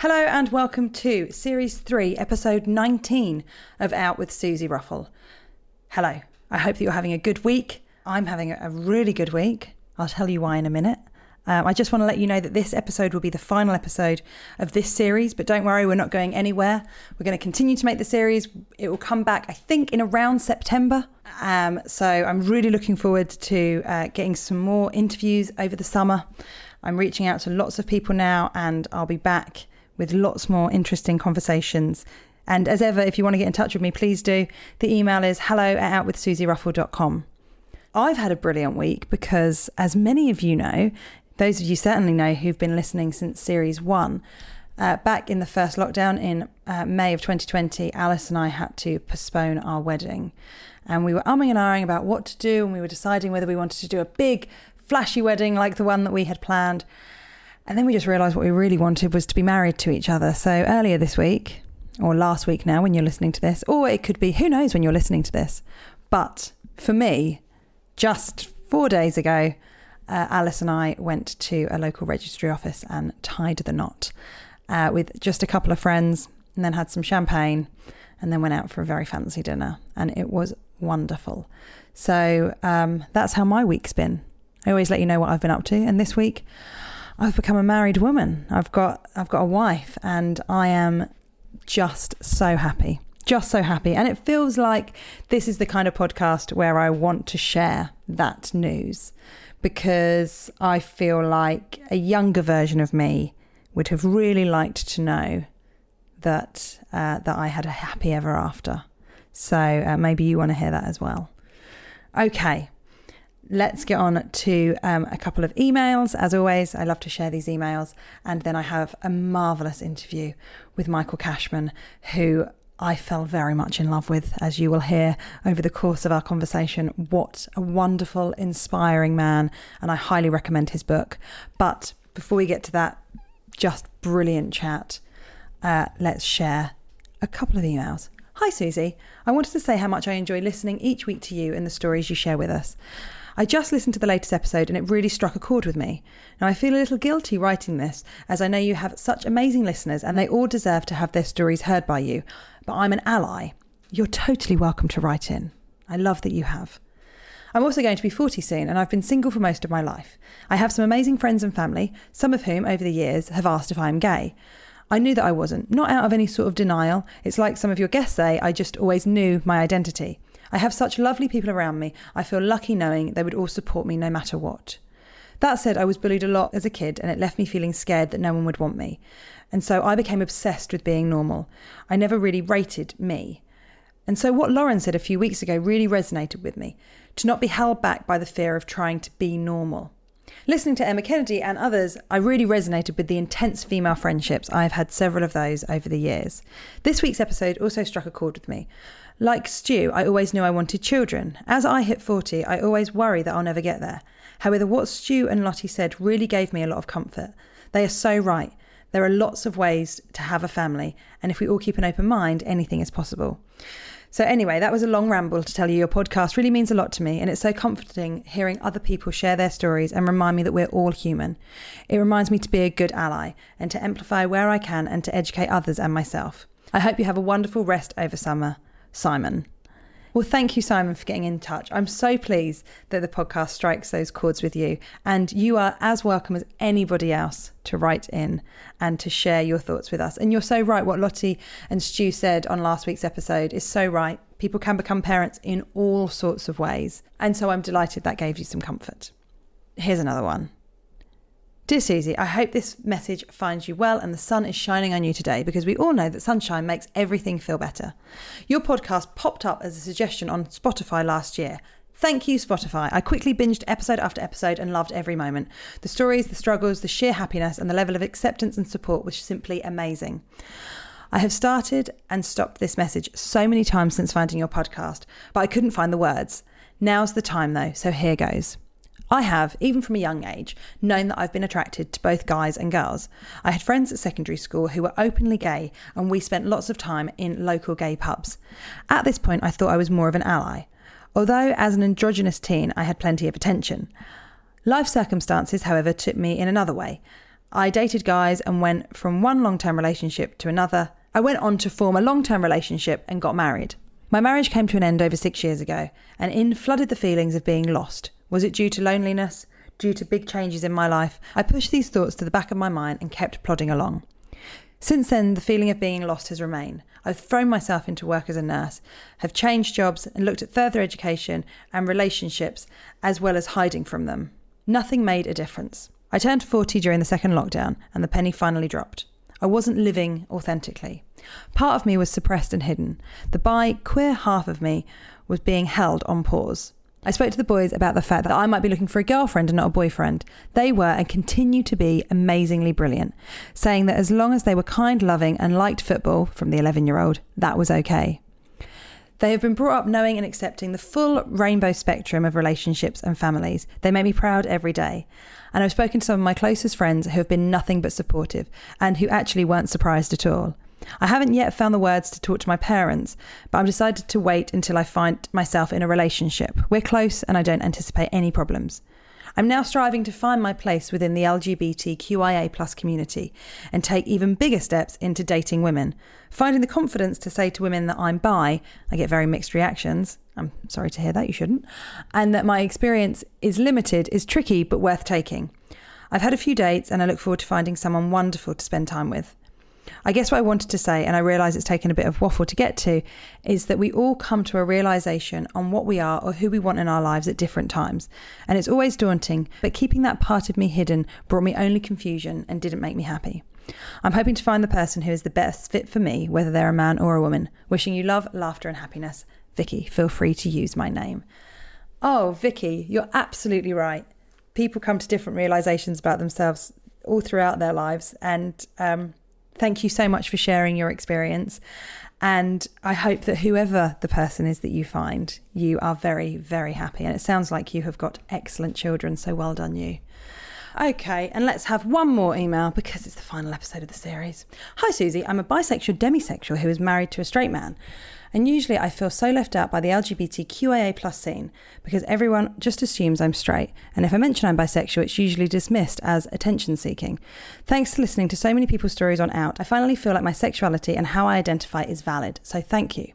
Hello and welcome to Series 3, Episode 19 of Out with Susie Ruffle. Hello, I hope that you're having a good week. I'm having a really good week. I'll tell you why in a minute. Um, I just want to let you know that this episode will be the final episode of this series, but don't worry, we're not going anywhere. We're going to continue to make the series. It will come back, I think, in around September. Um, so I'm really looking forward to uh, getting some more interviews over the summer. I'm reaching out to lots of people now, and I'll be back with lots more interesting conversations. And as ever, if you want to get in touch with me, please do. The email is hello at outwithsusieruffle.com. I've had a brilliant week because, as many of you know, those of you certainly know who've been listening since series one, uh, back in the first lockdown in uh, May of 2020, Alice and I had to postpone our wedding. And we were umming and ahhing about what to do, and we were deciding whether we wanted to do a big, flashy wedding like the one that we had planned and then we just realised what we really wanted was to be married to each other. So earlier this week, or last week now when you're listening to this, or it could be, who knows when you're listening to this. But for me, just four days ago, uh, Alice and I went to a local registry office and tied the knot uh, with just a couple of friends and then had some champagne and then went out for a very fancy dinner. And it was wonderful. So um, that's how my week's been. I always let you know what I've been up to. And this week, I've become a married woman. I've got I've got a wife and I am just so happy. Just so happy. And it feels like this is the kind of podcast where I want to share that news because I feel like a younger version of me would have really liked to know that uh, that I had a happy ever after. So uh, maybe you want to hear that as well. Okay, let's get on to um, a couple of emails. As always, I love to share these emails. And then I have a marvelous interview with Michael Cashman, who I fell very much in love with, as you will hear over the course of our conversation. What a wonderful, inspiring man. And I highly recommend his book. But before we get to that, just brilliant chat, uh, let's share a couple of emails. Hi, Susie. I wanted to say how much I enjoy listening each week to you and the stories you share with us. I just listened to the latest episode and it really struck a chord with me. Now, I feel a little guilty writing this, as I know you have such amazing listeners and they all deserve to have their stories heard by you. But I'm an ally. You're totally welcome to write in. I love that you have. I'm also going to be 40 soon, and I've been single for most of my life. I have some amazing friends and family, some of whom, over the years, have asked if I am gay. I knew that I wasn't, not out of any sort of denial. It's like some of your guests say, I just always knew my identity. I have such lovely people around me. I feel lucky knowing they would all support me no matter what. That said, I was bullied a lot as a kid and it left me feeling scared that no one would want me. And so I became obsessed with being normal. I never really rated me. And so what Lauren said a few weeks ago really resonated with me to not be held back by the fear of trying to be normal. Listening to Emma Kennedy and others, I really resonated with the intense female friendships. I've had several of those over the years. This week's episode also struck a chord with me. Like Stu, I always knew I wanted children. As I hit 40, I always worry that I'll never get there. However, what Stu and Lottie said really gave me a lot of comfort. They are so right. There are lots of ways to have a family, and if we all keep an open mind, anything is possible. So, anyway, that was a long ramble to tell you your podcast really means a lot to me, and it's so comforting hearing other people share their stories and remind me that we're all human. It reminds me to be a good ally and to amplify where I can and to educate others and myself. I hope you have a wonderful rest over summer. Simon. Well, thank you, Simon, for getting in touch. I'm so pleased that the podcast strikes those chords with you. And you are as welcome as anybody else to write in and to share your thoughts with us. And you're so right. What Lottie and Stu said on last week's episode is so right. People can become parents in all sorts of ways. And so I'm delighted that gave you some comfort. Here's another one. Dear Susie, I hope this message finds you well and the sun is shining on you today because we all know that sunshine makes everything feel better. Your podcast popped up as a suggestion on Spotify last year. Thank you, Spotify. I quickly binged episode after episode and loved every moment. The stories, the struggles, the sheer happiness, and the level of acceptance and support was simply amazing. I have started and stopped this message so many times since finding your podcast, but I couldn't find the words. Now's the time though, so here goes. I have, even from a young age, known that I've been attracted to both guys and girls. I had friends at secondary school who were openly gay, and we spent lots of time in local gay pubs. At this point, I thought I was more of an ally, although as an androgynous teen, I had plenty of attention. Life circumstances, however, took me in another way. I dated guys and went from one long term relationship to another. I went on to form a long term relationship and got married. My marriage came to an end over six years ago, and in flooded the feelings of being lost. Was it due to loneliness? Due to big changes in my life? I pushed these thoughts to the back of my mind and kept plodding along. Since then, the feeling of being lost has remained. I've thrown myself into work as a nurse, have changed jobs, and looked at further education and relationships, as well as hiding from them. Nothing made a difference. I turned 40 during the second lockdown, and the penny finally dropped. I wasn't living authentically. Part of me was suppressed and hidden. The bi queer half of me was being held on pause. I spoke to the boys about the fact that I might be looking for a girlfriend and not a boyfriend. They were and continue to be amazingly brilliant, saying that as long as they were kind, loving, and liked football from the 11 year old, that was okay. They have been brought up knowing and accepting the full rainbow spectrum of relationships and families. They make me proud every day. And I've spoken to some of my closest friends who have been nothing but supportive and who actually weren't surprised at all. I haven't yet found the words to talk to my parents, but I've decided to wait until I find myself in a relationship. We're close and I don't anticipate any problems. I'm now striving to find my place within the LGBTQIA plus community and take even bigger steps into dating women. Finding the confidence to say to women that I'm bi, I get very mixed reactions. I'm sorry to hear that, you shouldn't. And that my experience is limited is tricky but worth taking. I've had a few dates and I look forward to finding someone wonderful to spend time with. I guess what I wanted to say, and I realise it's taken a bit of waffle to get to, is that we all come to a realisation on what we are or who we want in our lives at different times. And it's always daunting, but keeping that part of me hidden brought me only confusion and didn't make me happy. I'm hoping to find the person who is the best fit for me, whether they're a man or a woman. Wishing you love, laughter, and happiness. Vicky, feel free to use my name. Oh, Vicky, you're absolutely right. People come to different realizations about themselves all throughout their lives, and um, Thank you so much for sharing your experience. And I hope that whoever the person is that you find, you are very, very happy. And it sounds like you have got excellent children. So well done, you. Okay, and let's have one more email because it's the final episode of the series. Hi, Susie. I'm a bisexual demisexual who is married to a straight man. And usually I feel so left out by the LGBTQIA plus scene because everyone just assumes I'm straight. And if I mention I'm bisexual, it's usually dismissed as attention seeking. Thanks to listening to so many people's stories on Out, I finally feel like my sexuality and how I identify is valid. So thank you.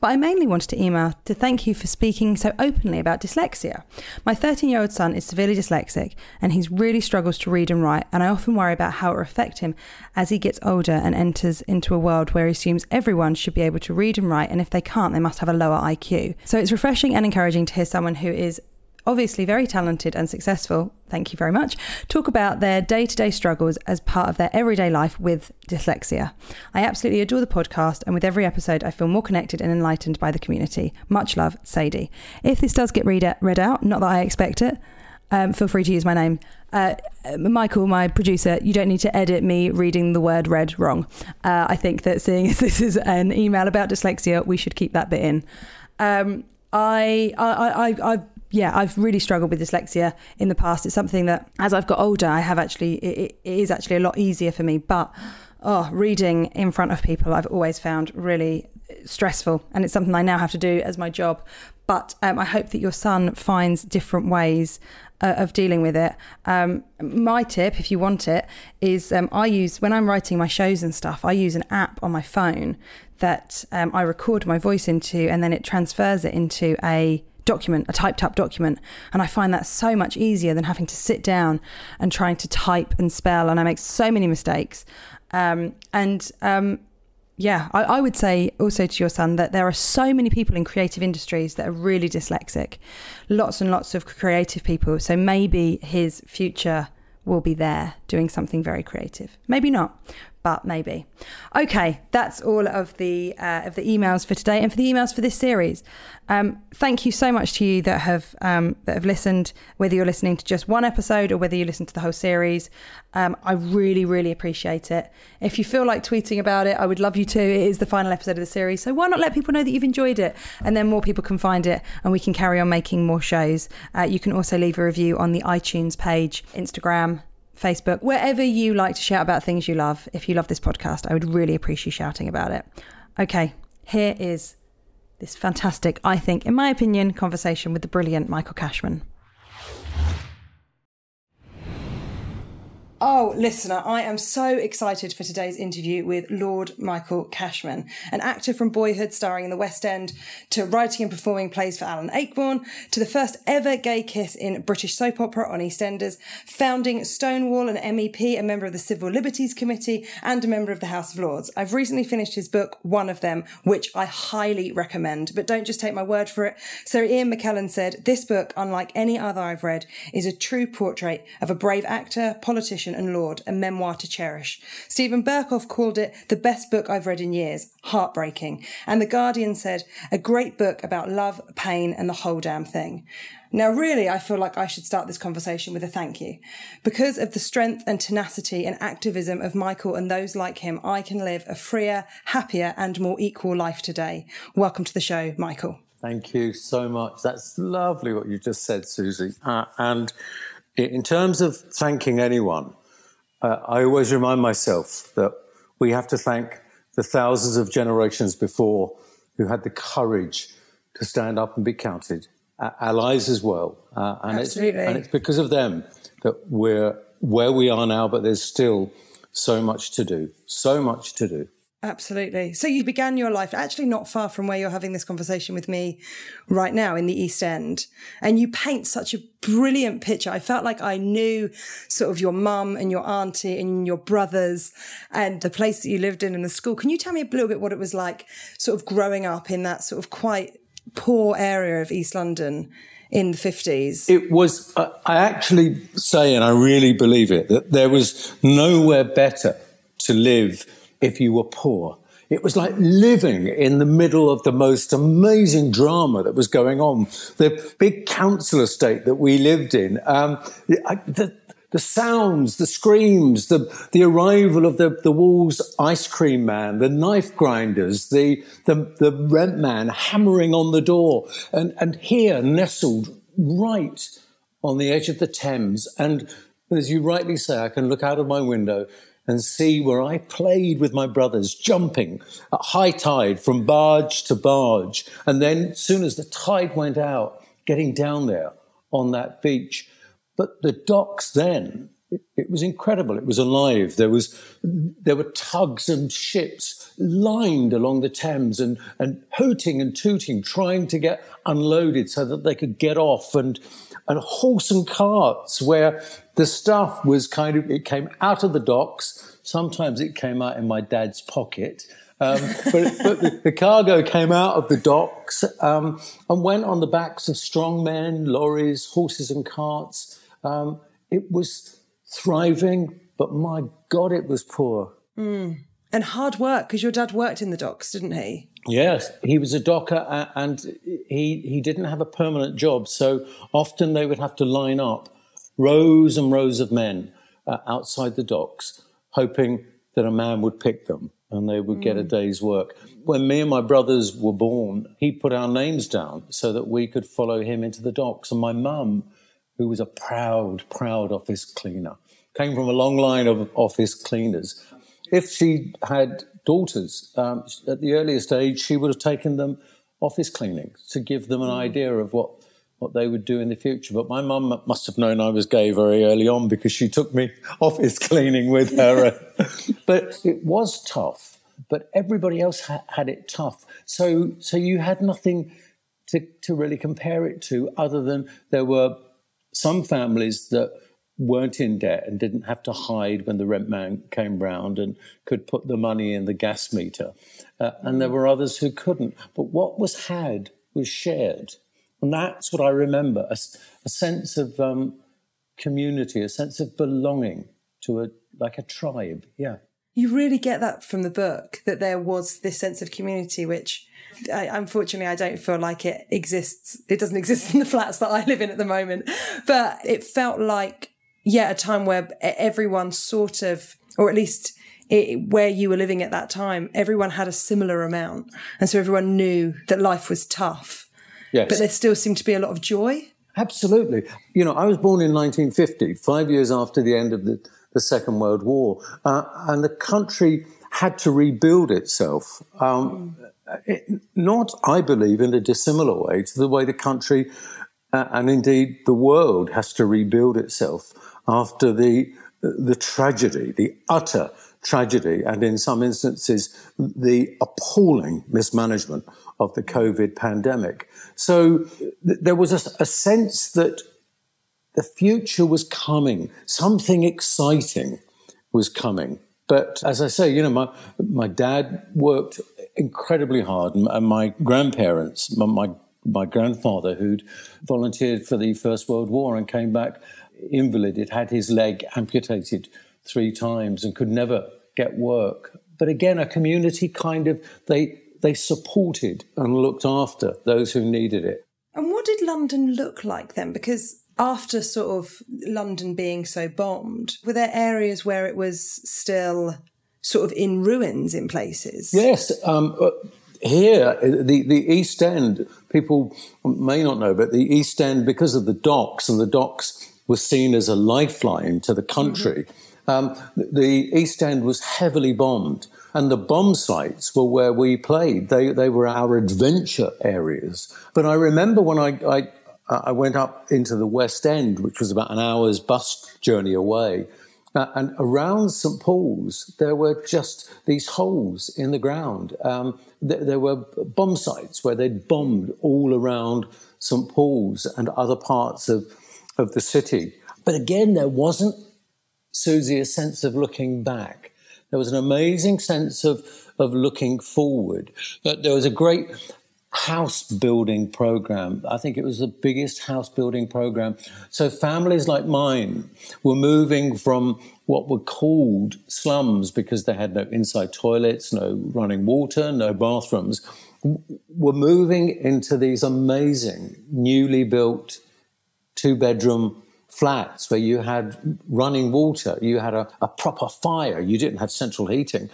But I mainly wanted to email to thank you for speaking so openly about dyslexia. My 13 year old son is severely dyslexic and he really struggles to read and write, and I often worry about how it will affect him as he gets older and enters into a world where he assumes everyone should be able to read and write, and if they can't, they must have a lower IQ. So it's refreshing and encouraging to hear someone who is obviously very talented and successful, thank you very much, talk about their day to day struggles as part of their everyday life with dyslexia. I absolutely adore the podcast, and with every episode, I feel more connected and enlightened by the community. Much love, Sadie. If this does get read, read out, not that I expect it, um, feel free to use my name. Uh, Michael, my producer, you don't need to edit me reading the word red wrong. Uh, I think that seeing as this is an email about dyslexia, we should keep that bit in. Um, I, I, I, I've yeah, I've really struggled with dyslexia in the past. It's something that, as I've got older, I have actually, it, it is actually a lot easier for me. But, oh, reading in front of people, I've always found really stressful. And it's something I now have to do as my job. But um, I hope that your son finds different ways uh, of dealing with it. Um, my tip, if you want it, is um, I use, when I'm writing my shows and stuff, I use an app on my phone that um, I record my voice into and then it transfers it into a document, a typed up document. And I find that so much easier than having to sit down and trying to type and spell. And I make so many mistakes. Um, and um, yeah, I, I, would say also to your son that there are so many people in creative industries that are really dyslexic, lots and lots of creative people. So maybe his future will be there doing something very creative. Maybe not, but maybe. Okay, that's all of the uh, of the emails for today and for the emails for this series. Um, thank you so much to you that have um, that have listened, whether you're listening to just one episode or whether you listen to the whole series. Um, I really, really appreciate it. If you feel like tweeting about it, I would love you to. It is the final episode of the series, so why not let people know that you've enjoyed it, and then more people can find it, and we can carry on making more shows. Uh, you can also leave a review on the iTunes page, Instagram, Facebook, wherever you like to shout about things you love. If you love this podcast, I would really appreciate you shouting about it. Okay, here is this fantastic, I think, in my opinion, conversation with the brilliant Michael Cashman. Oh, listener, I am so excited for today's interview with Lord Michael Cashman, an actor from boyhood starring in the West End to writing and performing plays for Alan Ayckbourn to the first ever gay kiss in British soap opera on EastEnders, founding Stonewall, an MEP, a member of the Civil Liberties Committee, and a member of the House of Lords. I've recently finished his book, One of Them, which I highly recommend, but don't just take my word for it. Sir Ian McKellen said, This book, unlike any other I've read, is a true portrait of a brave actor, politician, and Lord, a memoir to cherish. Steven Berkoff called it the best book I've read in years, heartbreaking. And The Guardian said, a great book about love, pain, and the whole damn thing. Now, really, I feel like I should start this conversation with a thank you. Because of the strength and tenacity and activism of Michael and those like him, I can live a freer, happier, and more equal life today. Welcome to the show, Michael. Thank you so much. That's lovely what you just said, Susie. Uh, and in terms of thanking anyone, uh, I always remind myself that we have to thank the thousands of generations before who had the courage to stand up and be counted, uh, allies as well. Uh, and, Absolutely. It's, and it's because of them that we're where we are now, but there's still so much to do, so much to do. Absolutely. So you began your life actually not far from where you're having this conversation with me right now in the East End. And you paint such a brilliant picture. I felt like I knew sort of your mum and your auntie and your brothers and the place that you lived in and the school. Can you tell me a little bit what it was like sort of growing up in that sort of quite poor area of East London in the 50s? It was, uh, I actually say, and I really believe it, that there was nowhere better to live if you were poor. It was like living in the middle of the most amazing drama that was going on. The big council estate that we lived in, um, the, the sounds, the screams, the, the arrival of the, the Walls ice cream man, the knife grinders, the, the, the rent man hammering on the door, and, and here nestled right on the edge of the Thames. And as you rightly say, I can look out of my window and see where I played with my brothers, jumping at high tide from barge to barge. And then, as soon as the tide went out, getting down there on that beach. But the docks then, it, it was incredible. It was alive. There was, there were tugs and ships lined along the Thames and, and hooting and tooting, trying to get unloaded so that they could get off and, and horse and carts where the stuff was kind of, it came out of the docks. Sometimes it came out in my dad's pocket. Um, but, but the, the, cargo came out of the docks um, and went on the backs of strong men, lorries, horses, and carts. Um, it was thriving, but my God, it was poor. Mm. And hard work, because your dad worked in the docks, didn't he? Yes, he was a docker and he, he didn't have a permanent job. So often they would have to line up rows and rows of men uh, outside the docks, hoping that a man would pick them and they would mm. get a mm. day's work. When me and my brothers were born, he put our names down so that we could follow him into the docks. And my mum, who was a proud, proud office cleaner, came from a long line of office cleaners. If she had daughters um, at the earliest age, she would have taken them office cleaning to give them an mm. idea of what what they would do in the future. But my mum must have known I was gay very early on because she took me office cleaning with her. but it was tough. But everybody else ha- had it tough. So, so you had nothing to, to really compare it to other than there were some families that weren't in debt and didn't have to hide when the rent man came round and could put the money in the gas meter. Uh, and there were others who couldn't. But what was had was shared. And that's what I remember a, a sense of um, community, a sense of belonging to a like a tribe. Yeah. You really get that from the book that there was this sense of community, which I, unfortunately I don't feel like it exists. It doesn't exist in the flats that I live in at the moment. But it felt like, yeah, a time where everyone sort of, or at least it, where you were living at that time, everyone had a similar amount. And so everyone knew that life was tough Yes. But there still seemed to be a lot of joy. Absolutely. You know, I was born in 1950, five years after the end of the, the Second World War, uh, and the country had to rebuild itself. Um, it, not, I believe, in a dissimilar way to the way the country uh, and indeed the world has to rebuild itself after the the tragedy, the utter tragedy, and in some instances, the appalling mismanagement of the COVID pandemic. So th- there was a, a sense that the future was coming, something exciting was coming. But as I say, you know, my, my dad worked incredibly hard, and my grandparents, my, my grandfather, who'd volunteered for the First World War and came back invalided, had his leg amputated three times and could never get work. But again, a community kind of, they, they supported and looked after those who needed it. And what did London look like then? Because after sort of London being so bombed, were there areas where it was still sort of in ruins in places? Yes. Um, uh, here, the, the East End, people may not know, but the East End, because of the docks, and the docks were seen as a lifeline to the country, mm-hmm. um, the East End was heavily bombed. And the bomb sites were where we played. They, they were our adventure areas. But I remember when I, I I went up into the West End, which was about an hour's bus journey away. Uh, and around St. Paul's, there were just these holes in the ground. Um, th- there were bomb sites where they'd bombed all around St. Paul's and other parts of, of the city. But again, there wasn't, Susie, a sense of looking back. There was an amazing sense of, of looking forward. That there was a great house building program. I think it was the biggest house building program. So families like mine were moving from what were called slums because they had no inside toilets, no running water, no bathrooms, were moving into these amazing newly built two bedroom flats where you had running water, you had a, a proper fire, you didn't have central heating.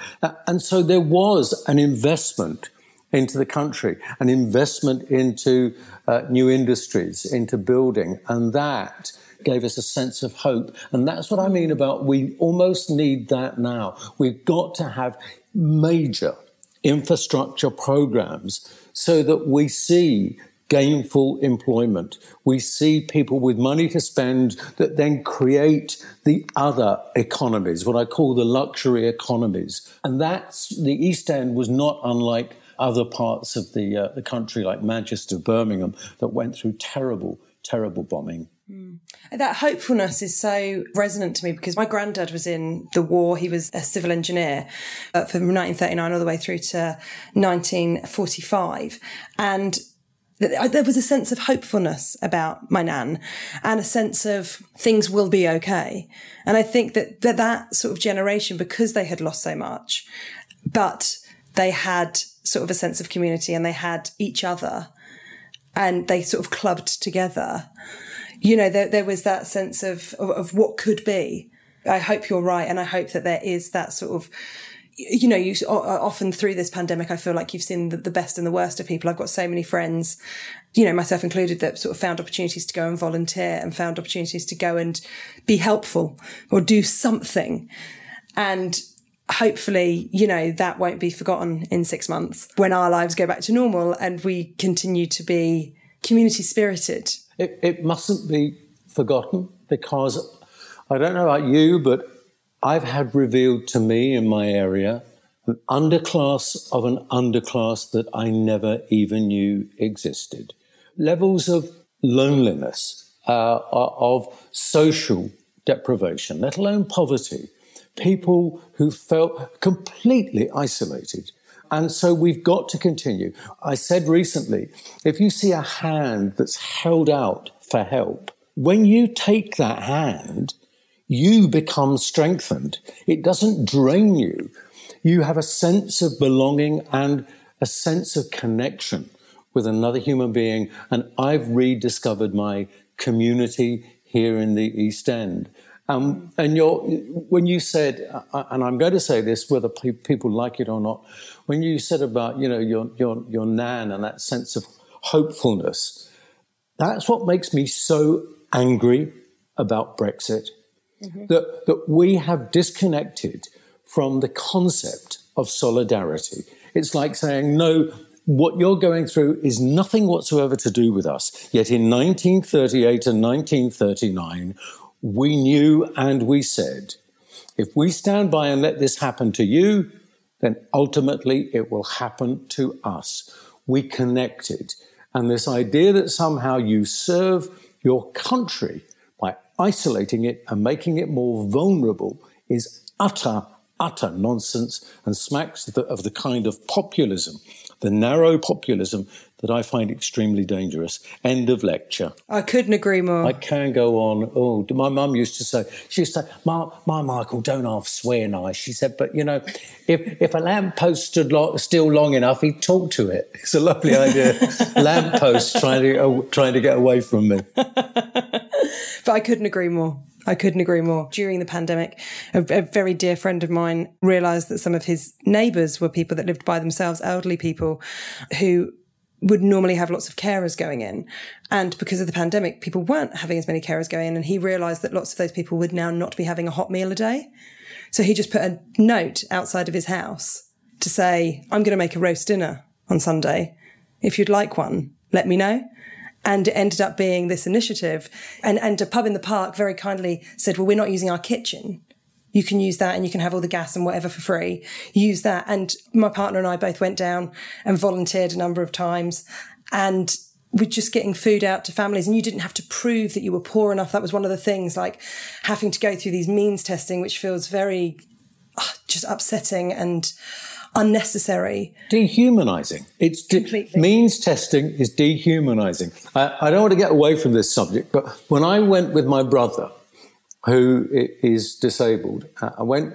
And so there was an investment into the country, an investment into uh, new industries, into building. And that gave us a sense of hope. And that's what I mean about we almost need that now. We've got to have major infrastructure programs so that we see gainful employment. We see people with money to spend that then create the other economies, what I call the luxury economies. And that's the East End was not unlike other parts of the, uh, the country, like Manchester, Birmingham, that went through terrible, terrible bombing. Mm. That hopefulness is so resonant to me because my granddad was in the war. He was a civil engineer uh, from 1939 all the way through to 1945. And there was a sense of hopefulness about my nan and a sense of things will be okay. And I think that that, that sort of generation, because they had lost so much, but they had sort of a sense of community and they had each other and they sort of clubbed together. You know, there, there was that sense of, of, of what could be. I hope you're right. And I hope that there is that sort of, you know, you often through this pandemic, I feel like you've seen the, the, best and the worst of people. I've got so many friends, you know, myself included, that sort of found opportunities to go and volunteer and found opportunities to go and be helpful or do something. And hopefully, you know, that won't be forgotten in six months when our lives go back to normal and we continue to be community spirited. It, it mustn't be forgotten because I don't know about you, but I've had revealed to me in my area an underclass of an underclass that I never even knew existed. Levels of loneliness, uh, of social deprivation, let alone poverty, people who felt completely isolated. And so we've got to continue. I said recently if you see a hand that's held out for help, when you take that hand, you become strengthened. It doesn't drain you. You have a sense of belonging and a sense of connection with another human being. And I've rediscovered my community here in the East End. Um, and when you said, uh, and I'm going to say this whether people like it or not, when you said about you know your your your nan and that sense of hopefulness, that's what makes me so angry about Brexit. Mm-hmm. That that we have disconnected from the concept of solidarity. It's like saying no. What you're going through is nothing whatsoever to do with us. Yet in 1938 and 1939, we knew and we said If we stand by and let this happen to you, then ultimately it will happen to us. We connected. And this idea that somehow you serve your country isolating it and making it more vulnerable is utter, utter nonsense and smacks of the, of the kind of populism, the narrow populism that I find extremely dangerous. End of lecture. I couldn't agree more. I can go on. Oh, my mum used to say, she used to say, my, my Michael, don't half swear nice. She said, but you know, if, if a lamppost stood lo- still long enough, he'd talk to it. It's a lovely idea. lamppost trying to, uh, trying to get away from me. but I couldn't agree more. I couldn't agree more. During the pandemic, a, a, very dear friend of mine realized that some of his neighbors were people that lived by themselves, elderly people who would normally have lots of carers going in. And because of the pandemic, people weren't having as many carers going in. And he realized that lots of those people would now not be having a hot meal a day. So he just put a note outside of his house to say, I'm going to make a roast dinner on Sunday. If you'd like one, let me know. And it ended up being this initiative. And, and a pub in the park very kindly said, well, we're not using our kitchen you can use that and you can have all the gas and whatever for free. Use that. And my partner and I both went down and volunteered a number of times and we're just getting food out to families and you didn't have to prove that you were poor enough. That was one of the things like having to go through these means testing, which feels very just upsetting and unnecessary. Dehumanizing. It's de- means testing is dehumanizing. I, I don't want to get away from this subject, but when I went with my brother who is disabled. Uh, I went,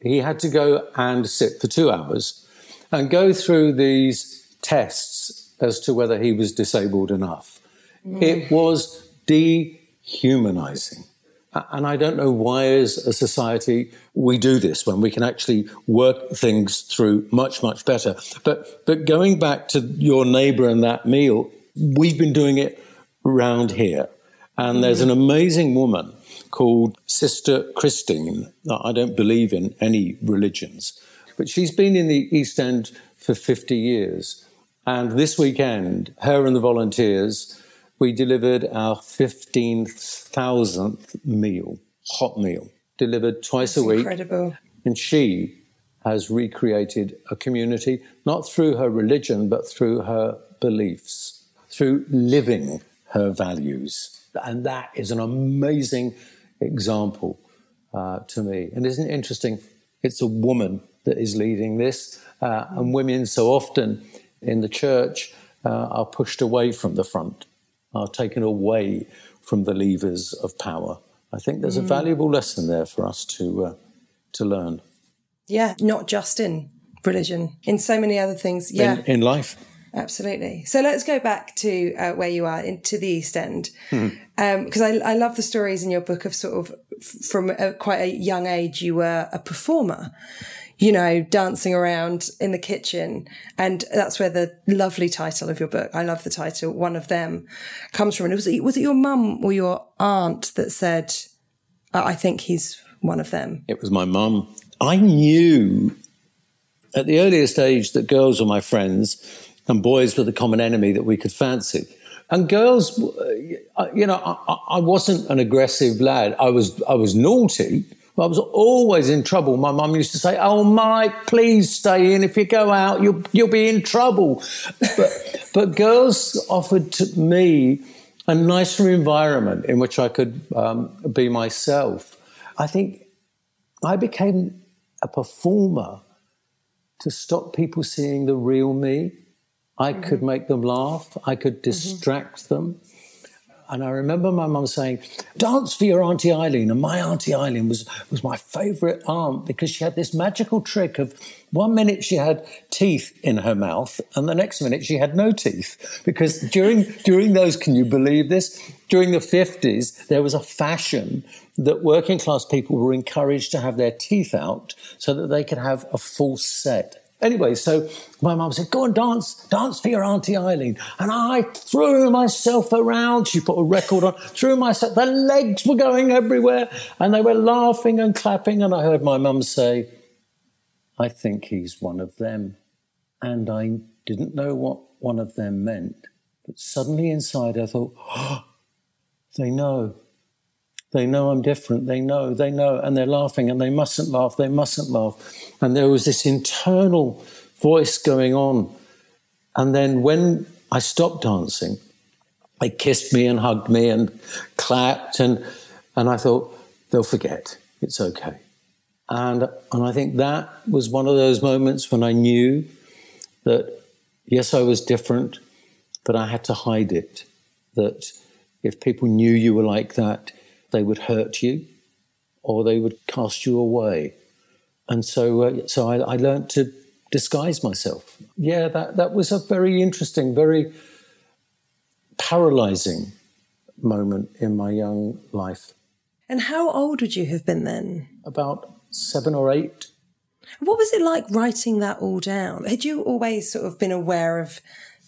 he had to go and sit for two hours and go through these tests as to whether he was disabled enough. Mm. It was dehumanizing. And I don't know why, as a society, we do this when we can actually work things through much, much better. But, but going back to your neighbor and that meal, we've been doing it around here. And there's an amazing woman called Sister Christine. I don't believe in any religions, but she's been in the East End for 50 years. And this weekend, her and the volunteers, we delivered our 15,000th meal, hot meal, delivered twice That's a week. Incredible. And she has recreated a community, not through her religion, but through her beliefs, through living her values. And that is an amazing example uh, to me. And isn't it interesting? It's a woman that is leading this, uh, and women so often in the church uh, are pushed away from the front, are taken away from the levers of power. I think there's a mm. valuable lesson there for us to uh, to learn. Yeah, not just in religion, in so many other things. Yeah, in, in life. Absolutely. So let's go back to uh, where you are into the East End, because hmm. um, I, I love the stories in your book of sort of f- from a, quite a young age you were a performer, you know, dancing around in the kitchen, and that's where the lovely title of your book, I love the title, one of them, comes from. And was it was it your mum or your aunt that said, "I think he's one of them"? It was my mum. I knew at the earliest age that girls were my friends and boys were the common enemy that we could fancy. And girls, uh, you know, I, I wasn't an aggressive lad. I was, I was naughty. I was always in trouble. My mum used to say, "Oh, Mike, please stay in. If you go out, you'll you'll be in trouble." But but girls offered to me a nicer environment in which I could um, be myself. I think I became a performer to stop people seeing the real me. I mm-hmm. could make them laugh. I could distract mm-hmm. them. And I remember my mum saying, dance for your Auntie Eileen. And my Auntie Eileen was, was my favourite aunt because she had this magical trick of one minute she had teeth in her mouth and the next minute she had no teeth. Because during, during those, can you believe this? During the 50s, there was a fashion that working class people were encouraged to have their teeth out so that they could have a full set. Anyway, so my mum said, Go and dance, dance for your Auntie Eileen. And I threw myself around. She put a record on, threw myself, the legs were going everywhere, and they were laughing and clapping. And I heard my mum say, I think he's one of them. And I didn't know what one of them meant. But suddenly inside, I thought, oh, they know. They know I'm different. They know, they know, and they're laughing and they mustn't laugh. They mustn't laugh. And there was this internal voice going on. And then when I stopped dancing, they kissed me and hugged me and clapped. And, and I thought, they'll forget. It's okay. And, and I think that was one of those moments when I knew that, yes, I was different, but I had to hide it. That if people knew you were like that, they would hurt you or they would cast you away. And so, uh, so I, I learned to disguise myself. Yeah, that, that was a very interesting, very paralyzing moment in my young life. And how old would you have been then? About seven or eight. What was it like writing that all down? Had you always sort of been aware of,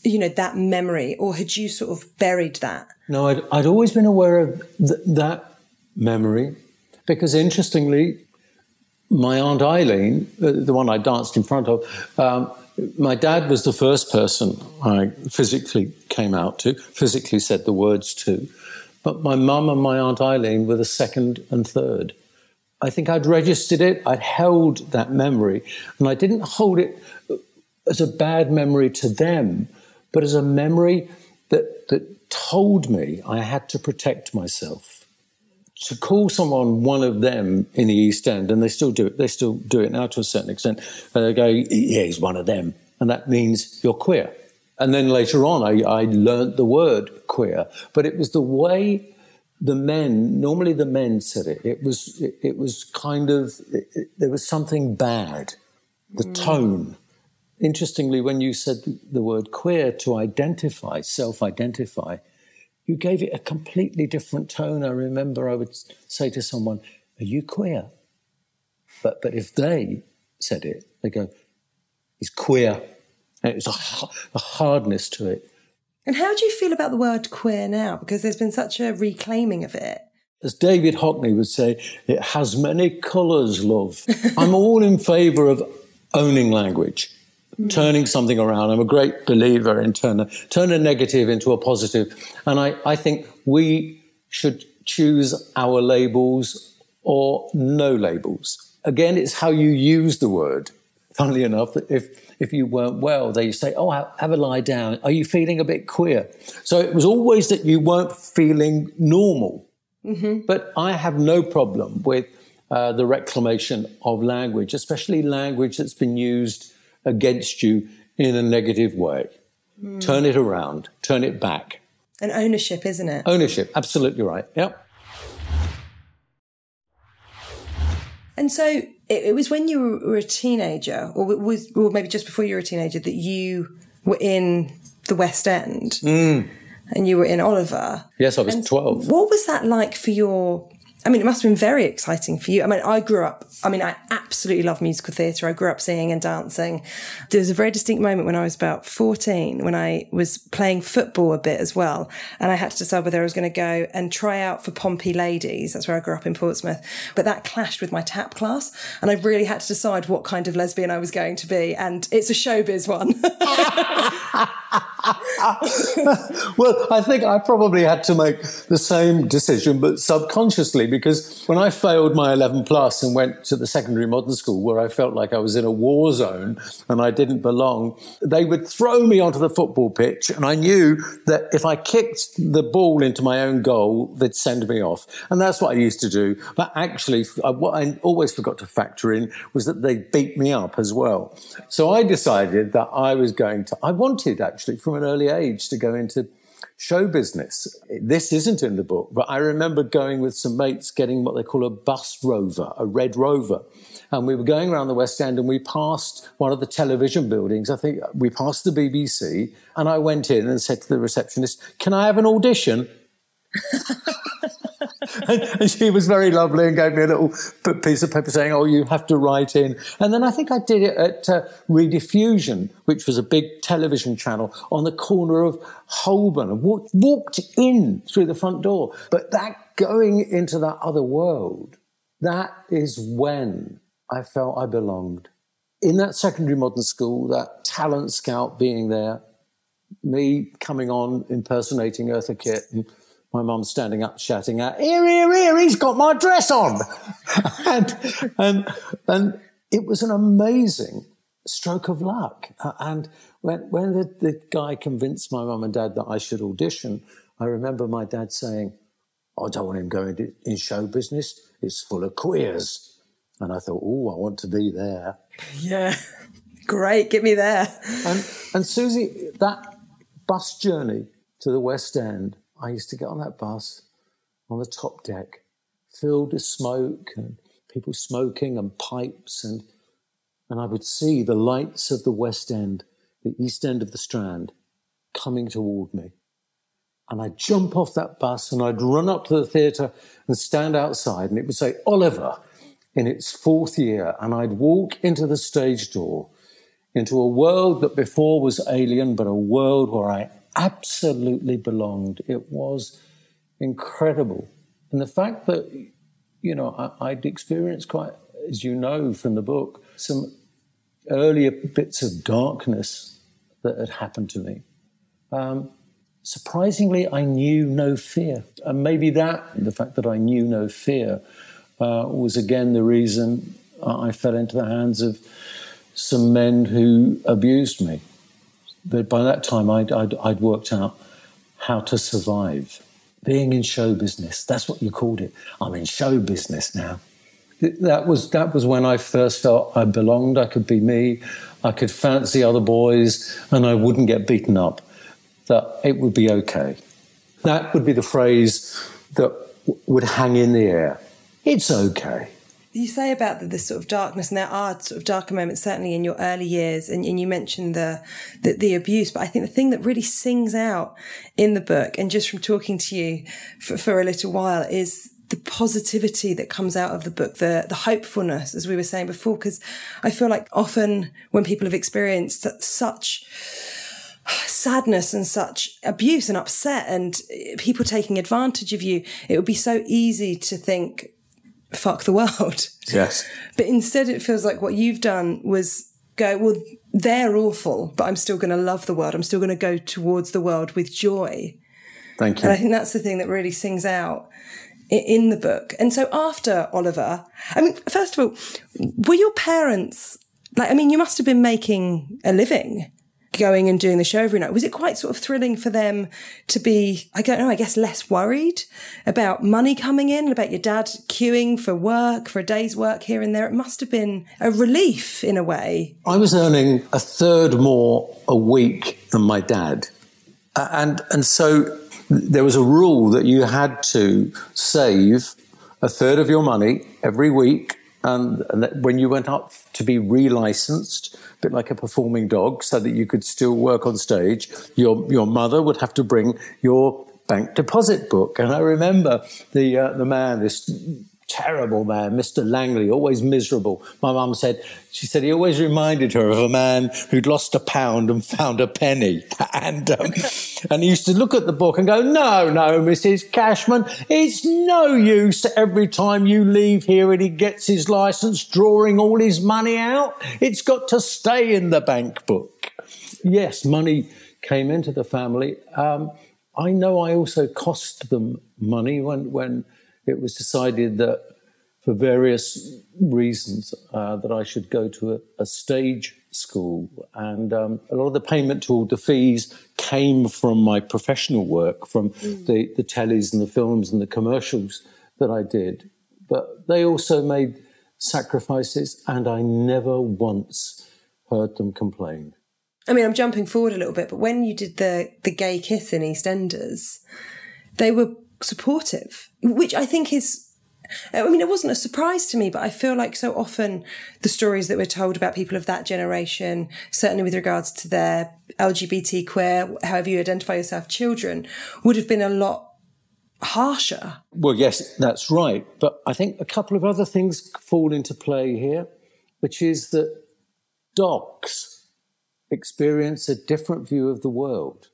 you know, that memory, or had you sort of buried that? No, I'd, I'd always been aware of th- that memory because, interestingly, my aunt Eileen, uh, the one I danced in front of, um, my dad was the first person I physically came out to, physically said the words to. But my mum and my aunt Eileen were the second and third. I think I'd registered it, I'd held that memory, and I didn't hold it as a bad memory to them, but as a memory that, that told me I had to protect myself to call someone one of them in the East End, and they still do it. They still do it now to a certain extent. And they go, "Yeah, he's one of them," and that means you're queer. And then later on, I, I learned the word queer, but it was the way the men. Normally, the men said it. It was. It, it was kind of. It, it, there was something bad. The mm. tone. Interestingly, when you said the word queer to identify, self-identify, you gave it a completely different tone. I remember I would say to someone, Are you queer? But, but if they said it, they go, He's queer. And it was a, a hardness to it. And how do you feel about the word queer now? Because there's been such a reclaiming of it. As David Hockney would say, it has many colours, love. I'm all in favour of owning language turning something around. I'm a great believer in turn, turn a negative into a positive. And I, I think we should choose our labels or no labels. Again, it's how you use the word. Funnily enough, if if you weren't well, they say, "Oh, have a lie down. Are you feeling a bit queer?" So it was always that you weren't feeling normal. Mm-hmm. But I have no problem with uh, the reclamation of language, especially language that's been used against you in a negative way. Mm. Turn it around, turn it back. And ownership, isn't it? Ownership, absolutely right. Yep. And so it, it was when you were a teenager, or was, or maybe just before you were a teenager, that you were in the West End. Mm. And you were in Oliver. Yes, I was and 12. What was that like for your I mean, it must have been very exciting for you. I mean, I grew up, I mean, I absolutely love musical theatre. I grew up singing and dancing. There was a very distinct moment when I was about 14 when I was playing football a bit as well. And I had to decide whether I was going to go and try out for Pompey Ladies. That's where I grew up in Portsmouth. But that clashed with my tap class. And I really had to decide what kind of lesbian I was going to be. And it's a showbiz one. well, I think I probably had to make the same decision, but subconsciously because when I failed my 11 plus and went to the secondary modern school where I felt like I was in a war zone and I didn't belong, they would throw me onto the football pitch. And I knew that if I kicked the ball into my own goal, they'd send me off. And that's what I used to do. But actually, what I always forgot to factor in was that they beat me up as well. So I decided that I was going to, I wanted actually from an early age to go into show business. This isn't in the book, but I remember going with some mates getting what they call a bus rover, a red rover. And we were going around the West End and we passed one of the television buildings. I think we passed the BBC. And I went in and said to the receptionist, Can I have an audition? and, and, she was very lovely and gave me a little piece of paper saying, "Oh, you have to write in." And then I think I did it at uh, Rediffusion, which was a big television channel on the corner of Holborn, and walked, walked in through the front door. But that going into that other world, that is when I felt I belonged. In that secondary modern school, that talent scout being there, me coming on impersonating Eartha Kitt and my mum standing up shouting out, here, here, here, he's got my dress on. and, and, and it was an amazing stroke of luck. And when, when the, the guy convinced my mum and dad that I should audition, I remember my dad saying, I don't want him going in show business. It's full of queers. And I thought, oh, I want to be there. Yeah. Great. Get me there. And, and Susie, that bus journey to the West End I used to get on that bus on the top deck, filled with smoke and people smoking and pipes, and and I would see the lights of the West End, the East End of the Strand, coming toward me. And I'd jump off that bus and I'd run up to the theatre and stand outside, and it would say, Oliver, in its fourth year. And I'd walk into the stage door, into a world that before was alien, but a world where I absolutely belonged. It was incredible. And the fact that, you know, I, would experienced quite, as you know from the book, some earlier bits of darkness that had happened to me. Um, surprisingly, I knew no fear. And maybe that, the fact that I knew no fear, uh, was again the reason I fell into the hands of some men who abused me. But by that time, I'd, I'd, I'd worked out how to survive. Being in show business, that's what you called it. I'm in show business now. That was, that was when I first felt I belonged, I could be me, I could fancy other boys, and I wouldn't get beaten up. That it would be okay. That would be the phrase that would hang in the air. It's okay you say about the, this sort of darkness, and there are sort of darker moments, certainly in your early years, and, and you mentioned the, the, the abuse. But I think the thing that really sings out in the book, and just from talking to you for, for a little while, is the positivity that comes out of the book, the the hopefulness, as we were saying before. Because I feel like often when people have experienced such sadness and such abuse and upset and people taking advantage of you, it would be so easy to think, fuck the world. Yes. But instead, it feels like what you've done was go, well, they're awful, but I'm still going to love the world. I'm still going to go towards the world with joy. Thank you. And I think that's the thing that really sings out in the book. And so after Oliver, I mean, first of all, were your parents like, I mean, you must have been making a living going and doing the show every night. Was it quite sort of thrilling for them to be, I don't know, I guess less worried about money coming in, about your dad queuing for work, for a day's work here and there? It must have been a relief in a way. I was earning a third more a week than my dad. And, and so there was a rule that you had to save a third of your money every week and, and when you went up to be relicensed, bit like a performing dog, so that you could still work on stage, your your mother would have to bring your bank deposit book. And I remember the uh, the man, this terrible man, Mr. Langley, always miserable. My mum said, she said he always reminded her of a man who'd lost a pound and found a penny. And, um, and he used to look at the book and go, no, no, Mrs. Cashman, it's no use every time you leave here and he gets his license drawing all his money out. It's got to stay in the bank book. Yes, money came into the family. Um, I know I also cost them money when, when it was decided that for various reasons uh, that I should go to a, a stage school. And um, a lot of the payment to all the fees came from my professional work, from mm. the, the tellies and the films and the commercials that I did. But they also made sacrifices, and I never once heard them complain. I mean, I'm jumping forward a little bit, but when you did the the gay kiss in EastEnders, they were supportive, which I think is I mean, it wasn't a surprise to me, but I feel like so often the stories that we're told about people of that generation, certainly with regards to their LGBT, queer, however you identify yourself, children, would have been a lot harsher. Well, yes, that's right. But I think a couple of other things fall into play here, which is that docks experience a different view of the world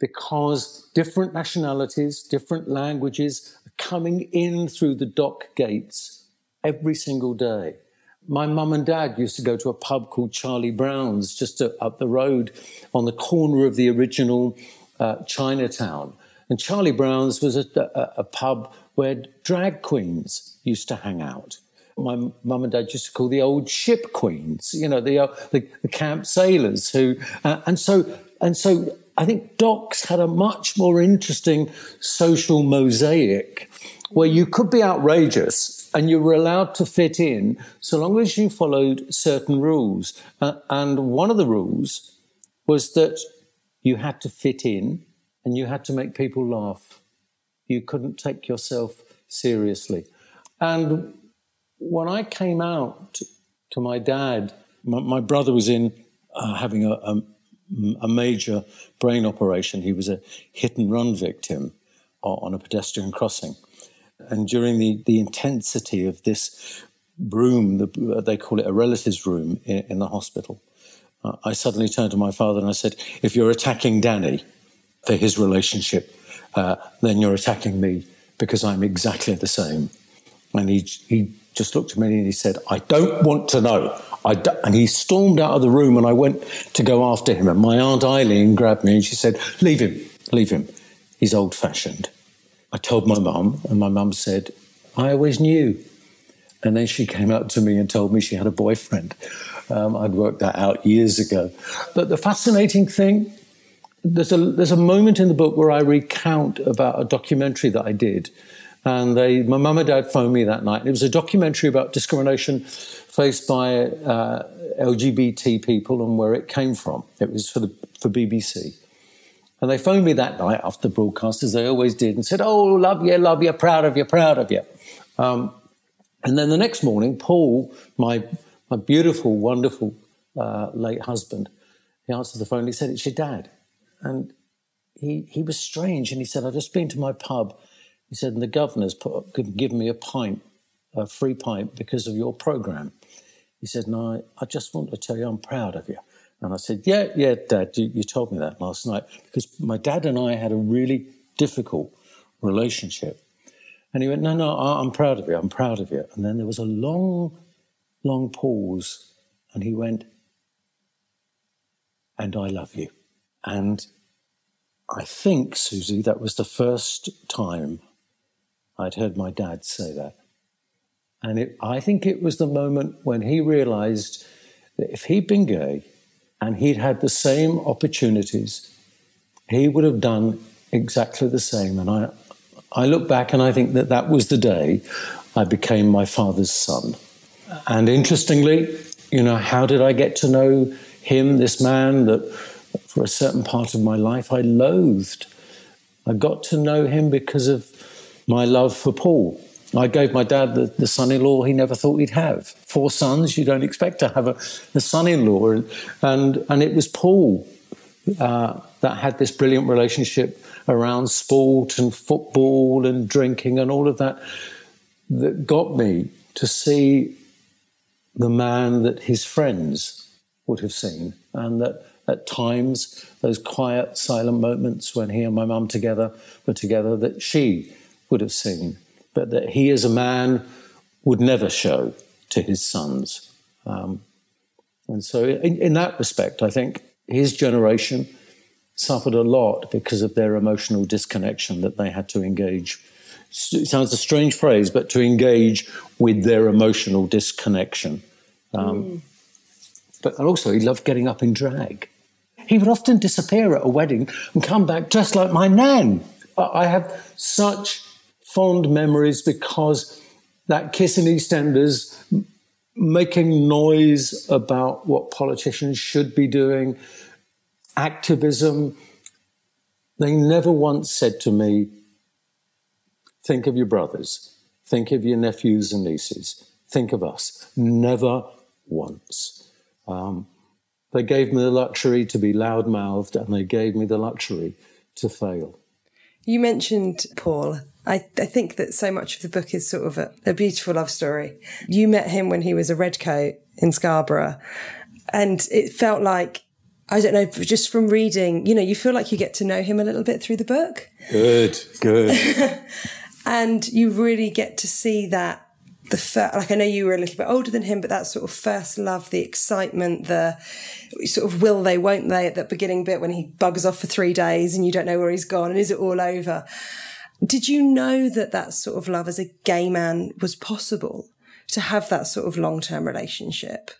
because different nationalities, different languages are coming in through the dock gates every single day. My mum and dad used to go to a pub called Charlie Brown's just up the road on the corner of the original uh, Chinatown. And Charlie Brown's was a, a, a pub where drag queens used to hang out. My mum and dad used to call the old ship queens, you know, the, uh, the, the, camp sailors who, uh, and so, and so I think docks had a much more interesting social mosaic where you could be outrageous and you were allowed to fit in so long as you followed certain rules. Uh, and one of the rules was that you had to fit in and you had to make people laugh. You couldn't take yourself seriously. And when I came out to my dad, my, my brother was in uh, having a, a, a, major brain operation. He was a hit and run victim on a pedestrian crossing. And during the, the intensity of this room, the, they call it a relatives room in, in the hospital, uh, I suddenly turned to my father and I said, If you're attacking Danny for his relationship, uh, then you're attacking me because I'm exactly the same. And he, he just looked at me and he said, I don't want to know. And he stormed out of the room and I went to go after him. And my Aunt Eileen grabbed me and she said, Leave him, leave him. He's old fashioned. I told my mum, and my mum said, I always knew. And then she came up to me and told me she had a boyfriend. Um, I'd worked that out years ago. But the fascinating thing, there's a, there's a moment in the book where I recount about a documentary that I did. And they, my mum and dad phoned me that night. It was a documentary about discrimination faced by uh, LGBT people and where it came from. It was for, the, for BBC. And they phoned me that night after the broadcast, as they always did, and said, Oh, love you, love you, proud of you, proud of you. Um, and then the next morning, Paul, my my beautiful, wonderful uh, late husband, he answered the phone. He said, "It's your dad," and he he was strange. And he said, "I've just been to my pub." He said, "And the governor's put, given me a pint, a free pint, because of your program." He said, "No, I, I just want to tell you I'm proud of you." And I said, "Yeah, yeah, Dad, you, you told me that last night because my dad and I had a really difficult relationship." And he went, No, no, I'm proud of you. I'm proud of you. And then there was a long long pause, and he went, And I love you. And I think, Susie, that was the first time I'd heard my dad say that. And it, I think it was the moment when he realized that if he'd been gay and he'd had the same opportunities, he would have done exactly the same. And I, I look back and I think that that was the day I became my father's son. And interestingly, you know, how did I get to know him, this man that for a certain part of my life I loathed? I got to know him because of my love for Paul. I gave my dad the, the son in law he never thought he'd have. Four sons, you don't expect to have a, a son in law. And, and, it was Paul uh, that had this brilliant relationship around sport and football and drinking and all of that that got me to see the man that his friends would have seen, and that at times, those quiet, silent moments when he and my mum together were together, that she would have seen, but that he as a man would never show to his sons. Um, and so, in, in that respect, I think his generation suffered a lot because of their emotional disconnection that they had to engage it sounds a strange phrase, but to engage with their emotional disconnection. Um, mm. But and also, he loved getting up in drag. He would often disappear at a wedding and come back just like my nan. I have such fond memories because that kiss in EastEnders, making noise about what politicians should be doing, activism. They never once said to me, Think of your brothers. Think of your nephews and nieces. Think of us. Never once. Um, they gave me the luxury to be loud mouthed and they gave me the luxury to fail. You mentioned Paul. I, I think that so much of the book is sort of a, a beautiful love story. You met him when he was a redcoat in Scarborough, and it felt like I don't know, just from reading, you know, you feel like you get to know him a little bit through the book. Good, good. and you really get to see that the first, like I know you were a little bit older than him, but that sort of first love, the excitement, the sort of will they, won't they at that beginning bit when he bugs off for three days and you don't know where he's gone and is it all over? Did you know that that sort of love as a gay man was possible to have that sort of long term relationship?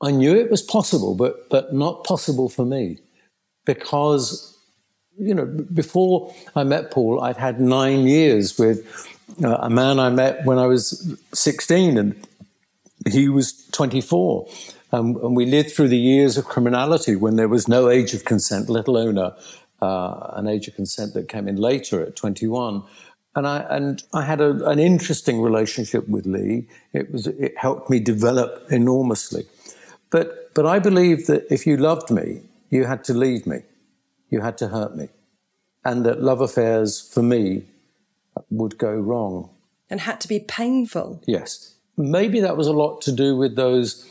I knew it was possible, but but not possible for me because you know before I met Paul, I'd had nine years with uh, a man I met when I was sixteen, and he was twenty four. Um, and we lived through the years of criminality when there was no age of consent, let alone a, uh, an age of consent that came in later at 21. And I and I had a, an interesting relationship with Lee. It was it helped me develop enormously. But but I believe that if you loved me, you had to leave me, you had to hurt me, and that love affairs for me would go wrong and had to be painful. Yes, maybe that was a lot to do with those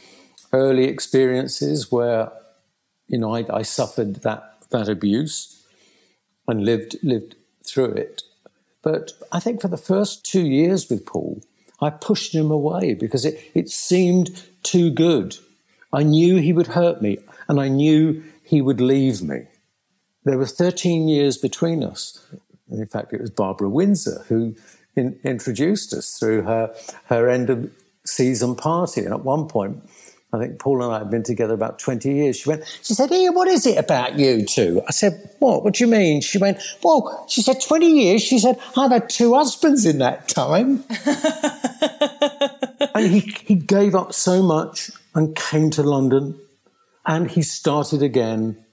early experiences where you know I, I suffered that that abuse and lived lived through it. But I think for the first two years with Paul, I pushed him away because it, it seemed too good. I knew he would hurt me and I knew he would leave me. There were 13 years between us. In fact, it was Barbara Windsor who in, introduced us through her, her end of season party. And at one point, I think Paul and I had been together about 20 years. She went, she said, Ian, what is it about you two? I said, what? What do you mean? She went, well, she said, 20 years. She said, I've had two husbands in that time. and he, he gave up so much and came to London and he started again.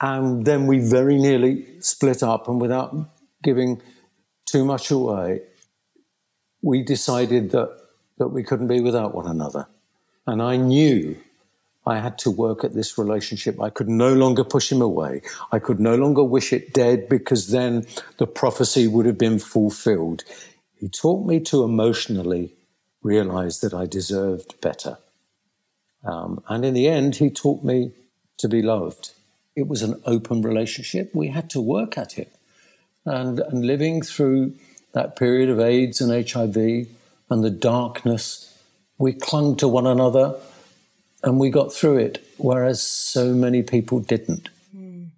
And then we very nearly split up. And without giving too much away, we decided that, that we couldn't be without one another. And I knew I had to work at this relationship. I could no longer push him away. I could no longer wish it dead because then the prophecy would have been fulfilled. He taught me to emotionally realize that I deserved better. Um, and in the end, he taught me to be loved. It was an open relationship. We had to work at it. And, and living through that period of AIDS and HIV and the darkness we clung to one another and we got through it, whereas so many people didn't. Mm.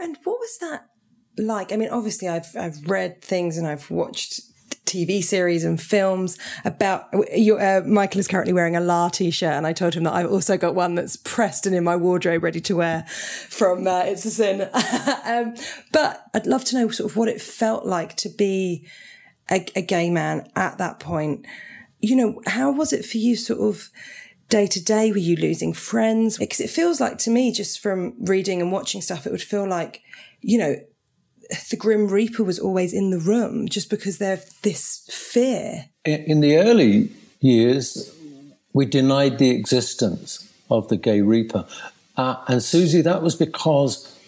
And what was that like? I mean, obviously, I've I've read things and I've watched TV series and films about. Uh, Michael is currently wearing a La t-shirt, and I told him that I've also got one that's pressed and in my wardrobe, ready to wear from uh, It's a Sin. um, but I'd love to know sort of what it felt like to be a, a gay man at that point you know, how was it for you sort of day to day? Were you losing friends? Because it feels like to me, just from reading and watching stuff, it would feel like, you know, the Grim Reaper was always in the room just because there's this fear. In the early years, we denied the existence of the Gay Reaper. Uh, and Susie, that was because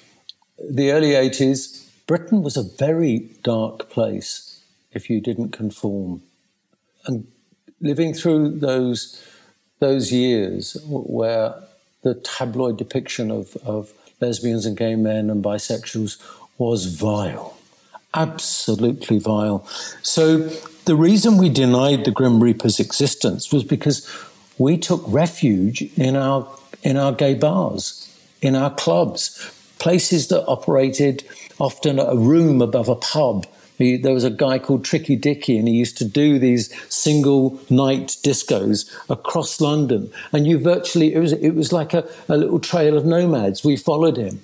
the early 80s, Britain was a very dark place if you didn't conform. And living through those those years where the tabloid depiction of, of lesbians and gay men and bisexuals was vile, absolutely vile. So the reason we denied the Grim Reaper's existence was because we took refuge in our in our gay bars, in our clubs, places that operated often a room above a pub he, there was a guy called Tricky Dicky, and he used to do these single night discos across London. And you virtually, it was, it was like a, a little trail of nomads. We followed him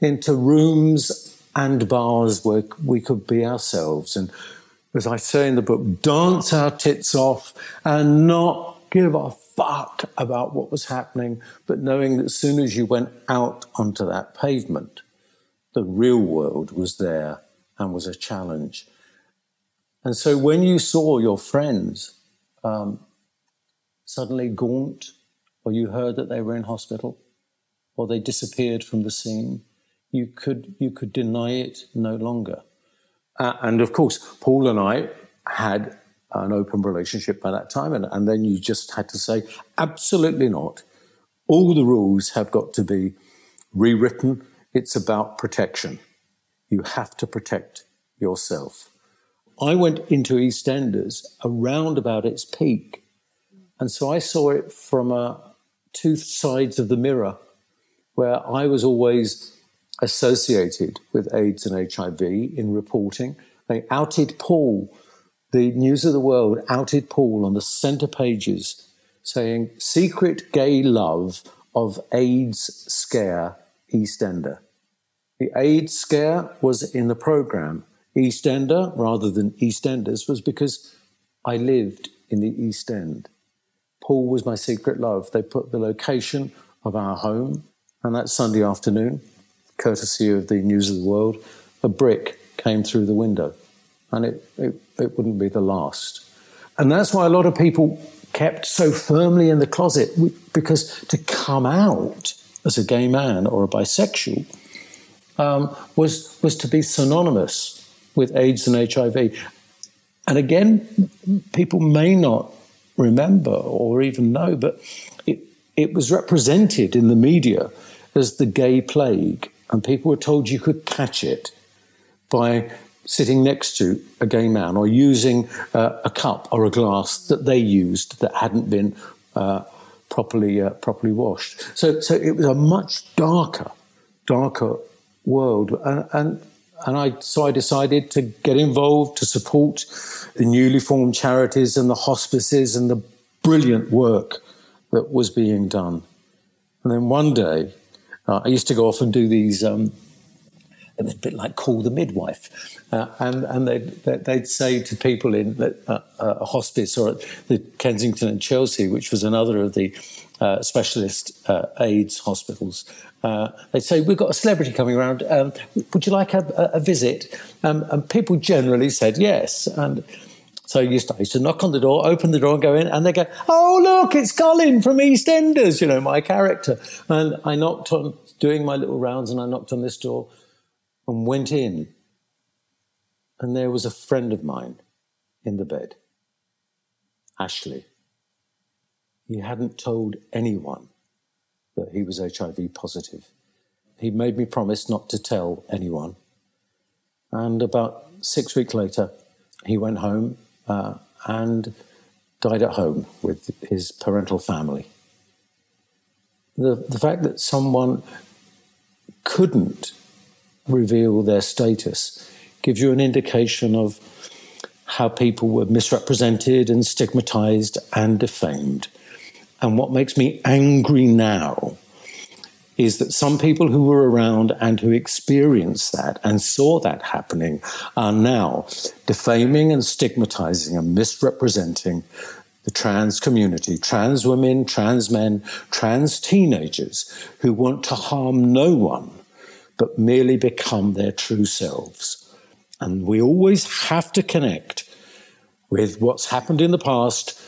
into rooms and bars where we could be ourselves. And as I say in the book, dance our tits off and not give a fuck about what was happening, but knowing that as soon as you went out onto that pavement, the real world was there and was a challenge. And so when you saw your friends um, suddenly gaunt, or you heard that they were in hospital, or they disappeared from the scene, you could you could deny it no longer. Uh, and of course, Paul and I had an open relationship by that time, and, and then you just had to say, absolutely not. All the rules have got to be rewritten. It's about protection. You have to protect yourself. I went into EastEnders around about its peak. And so I saw it from uh, two sides of the mirror, where I was always associated with AIDS and HIV in reporting. They outed Paul, the News of the World outed Paul on the centre pages, saying, Secret gay love of AIDS scare EastEnder. The AIDS scare was in the programme. EastEnder, rather than EastEnders, was because I lived in the East End. Paul was my secret love. They put the location of our home, and that Sunday afternoon, courtesy of the News of the World, a brick came through the window, and it, it, it wouldn't be the last. And that's why a lot of people kept so firmly in the closet, because to come out as a gay man or a bisexual um, was, was to be synonymous with AIDS and HIV. And again, people may not remember or even know, but it, it was represented in the media as the gay plague. And people were told you could catch it by sitting next to a gay man or using uh, a cup or a glass that they used that hadn't been uh, properly uh, properly washed. So, so it was a much darker, darker world, and, and and I so I decided to get involved to support the newly formed charities and the hospices and the brilliant work that was being done. And then one day, uh, I used to go off and do these. Um, it was a bit like call the midwife, uh, and and they'd, they'd say to people in uh, a hospice or at the Kensington and Chelsea, which was another of the uh, specialist uh, AIDS hospitals, uh, they'd say, We've got a celebrity coming around. Um, would you like a, a visit? Um, and people generally said yes. And so I used, to, knock on the door, open the door, and go in, and they go, Oh, look, it's Colin from EastEnders, you know, my character. And I knocked on, doing my little rounds, and I knocked on this door and went in. And there was a friend of mine in the bed, Ashley. He hadn't told anyone that he was HIV positive. He made me promise not to tell anyone. And about six weeks later, he went home uh, and died at home with his parental family. The, the fact that someone couldn't reveal their status gives you an indication of how people were misrepresented and stigmatized and defamed. And what makes me angry now is that some people who were around and who experienced that and saw that happening are now defaming and stigmatizing and misrepresenting the trans community, trans women, trans men, trans teenagers who want to harm no one but merely become their true selves. And we always have to connect with what's happened in the past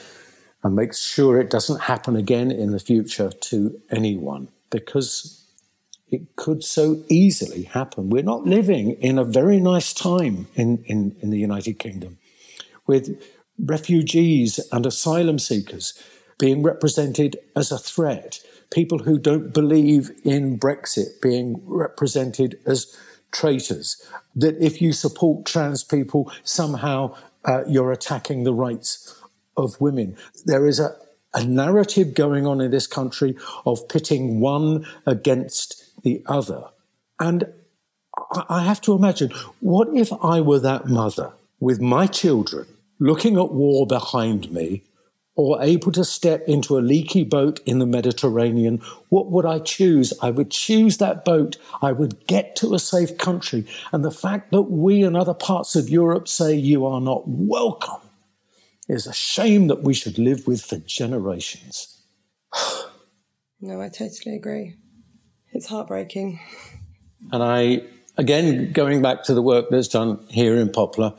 and make sure it doesn't happen again in the future to anyone because it could so easily happen. We're not living in a very nice time in, in, in the United Kingdom with refugees and asylum seekers being represented as a threat, people who don't believe in Brexit being represented as traitors, that if you support trans people, somehow uh, you're attacking the rights of women. There is a, a narrative going on in this country of pitting one against the other. And I have to imagine what if I were that mother with my children looking at war behind me or able to step into a leaky boat in the Mediterranean, what would I choose? I would choose that boat. I would get to a safe country. And the fact that we and other parts of Europe say you are not welcome is a shame that we should live with for generations. no, I totally agree. It's heartbreaking. And I, again, going back to the work that's done here in Poplar,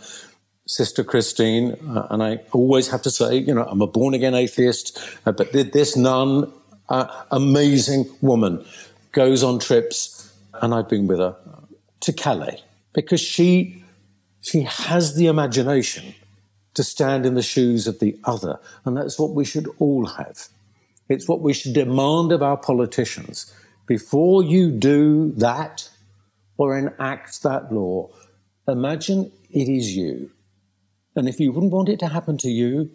Sister Christine, uh, and I always have to say, you know, I'm a born again atheist, uh, but this nun, uh, amazing woman, goes on trips, and I've been with her to Calais because she she has the imagination to stand in the shoes of the other. And that's what we should all have. It's what we should demand of our politicians. Before you do that or enact that law, imagine it is you And if you wouldn't want it to happen to you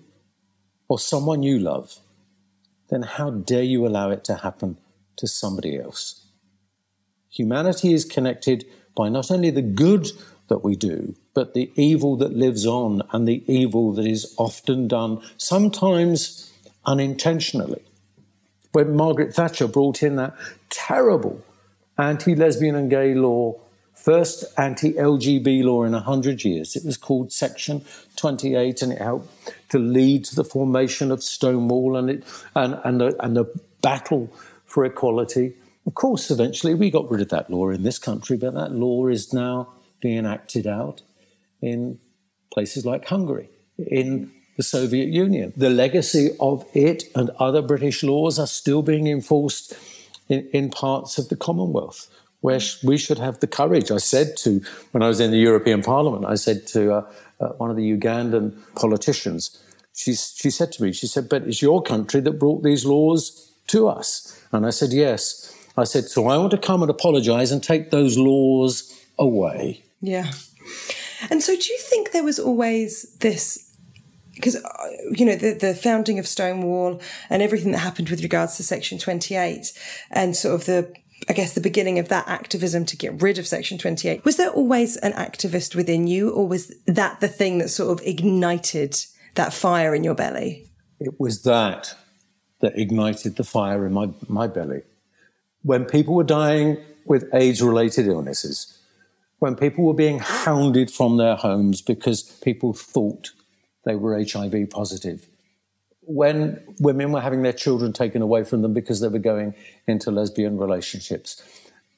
or someone you love, then how dare you allow it to happen to somebody else? Humanity is connected by not only the good that we do, but the evil that lives on and the evil that is often done, sometimes unintentionally. When Margaret Thatcher brought in that terrible anti lesbian and gay law, first anti LGB law in 100 years, it was called Section 28, and it helped to lead to the formation of Stonewall and, it, and, and, the, and the battle for equality. Of course, eventually we got rid of that law in this country, but that law is now being acted out in places like Hungary, in the Soviet Union. The legacy of it and other British laws are still being enforced in, in parts of the Commonwealth, where we should have the courage. I said to, when I was in the European Parliament, I said to uh, uh, one of the Ugandan politicians, she, she said to me, she said, but it's your country that brought these laws to us. And I said, yes. I said, so I want to come and apologize and take those laws away. Yeah. And so, do you think there was always this? Because, uh, you know, the, the founding of Stonewall and everything that happened with regards to Section 28 and sort of the I guess the beginning of that activism to get rid of Section 28. Was there always an activist within you, or was that the thing that sort of ignited that fire in your belly? It was that that ignited the fire in my, my belly. When people were dying with AIDS related illnesses, when people were being hounded from their homes because people thought they were HIV positive, when women were having their children taken away from them because they were going into lesbian relationships.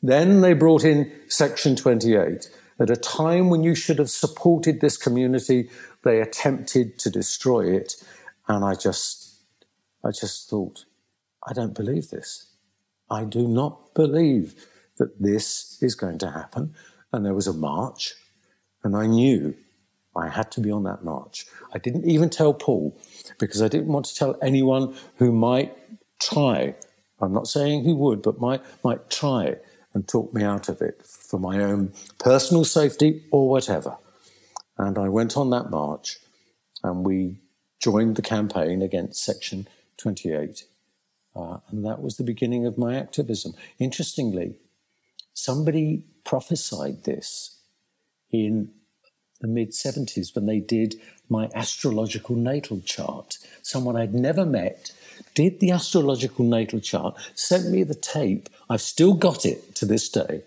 Then they brought in Section 28. At a time when you should have supported this community, they attempted to destroy it. And I just, I just thought, I don't believe this. I do not believe that this is going to happen and there was a march, and I knew I had to be on that march. I didn't even tell Paul because I didn't want to tell anyone who might try. I'm not saying who would, but might might try and talk me out of it for my own personal safety or whatever. And I went on that march, and we joined the campaign against Section 28. Uh, and that was the beginning of my activism. Interestingly, somebody prophesied this in the mid 70s when they did my astrological natal chart. Someone I'd never met did the astrological natal chart, sent me the tape. I've still got it to this day.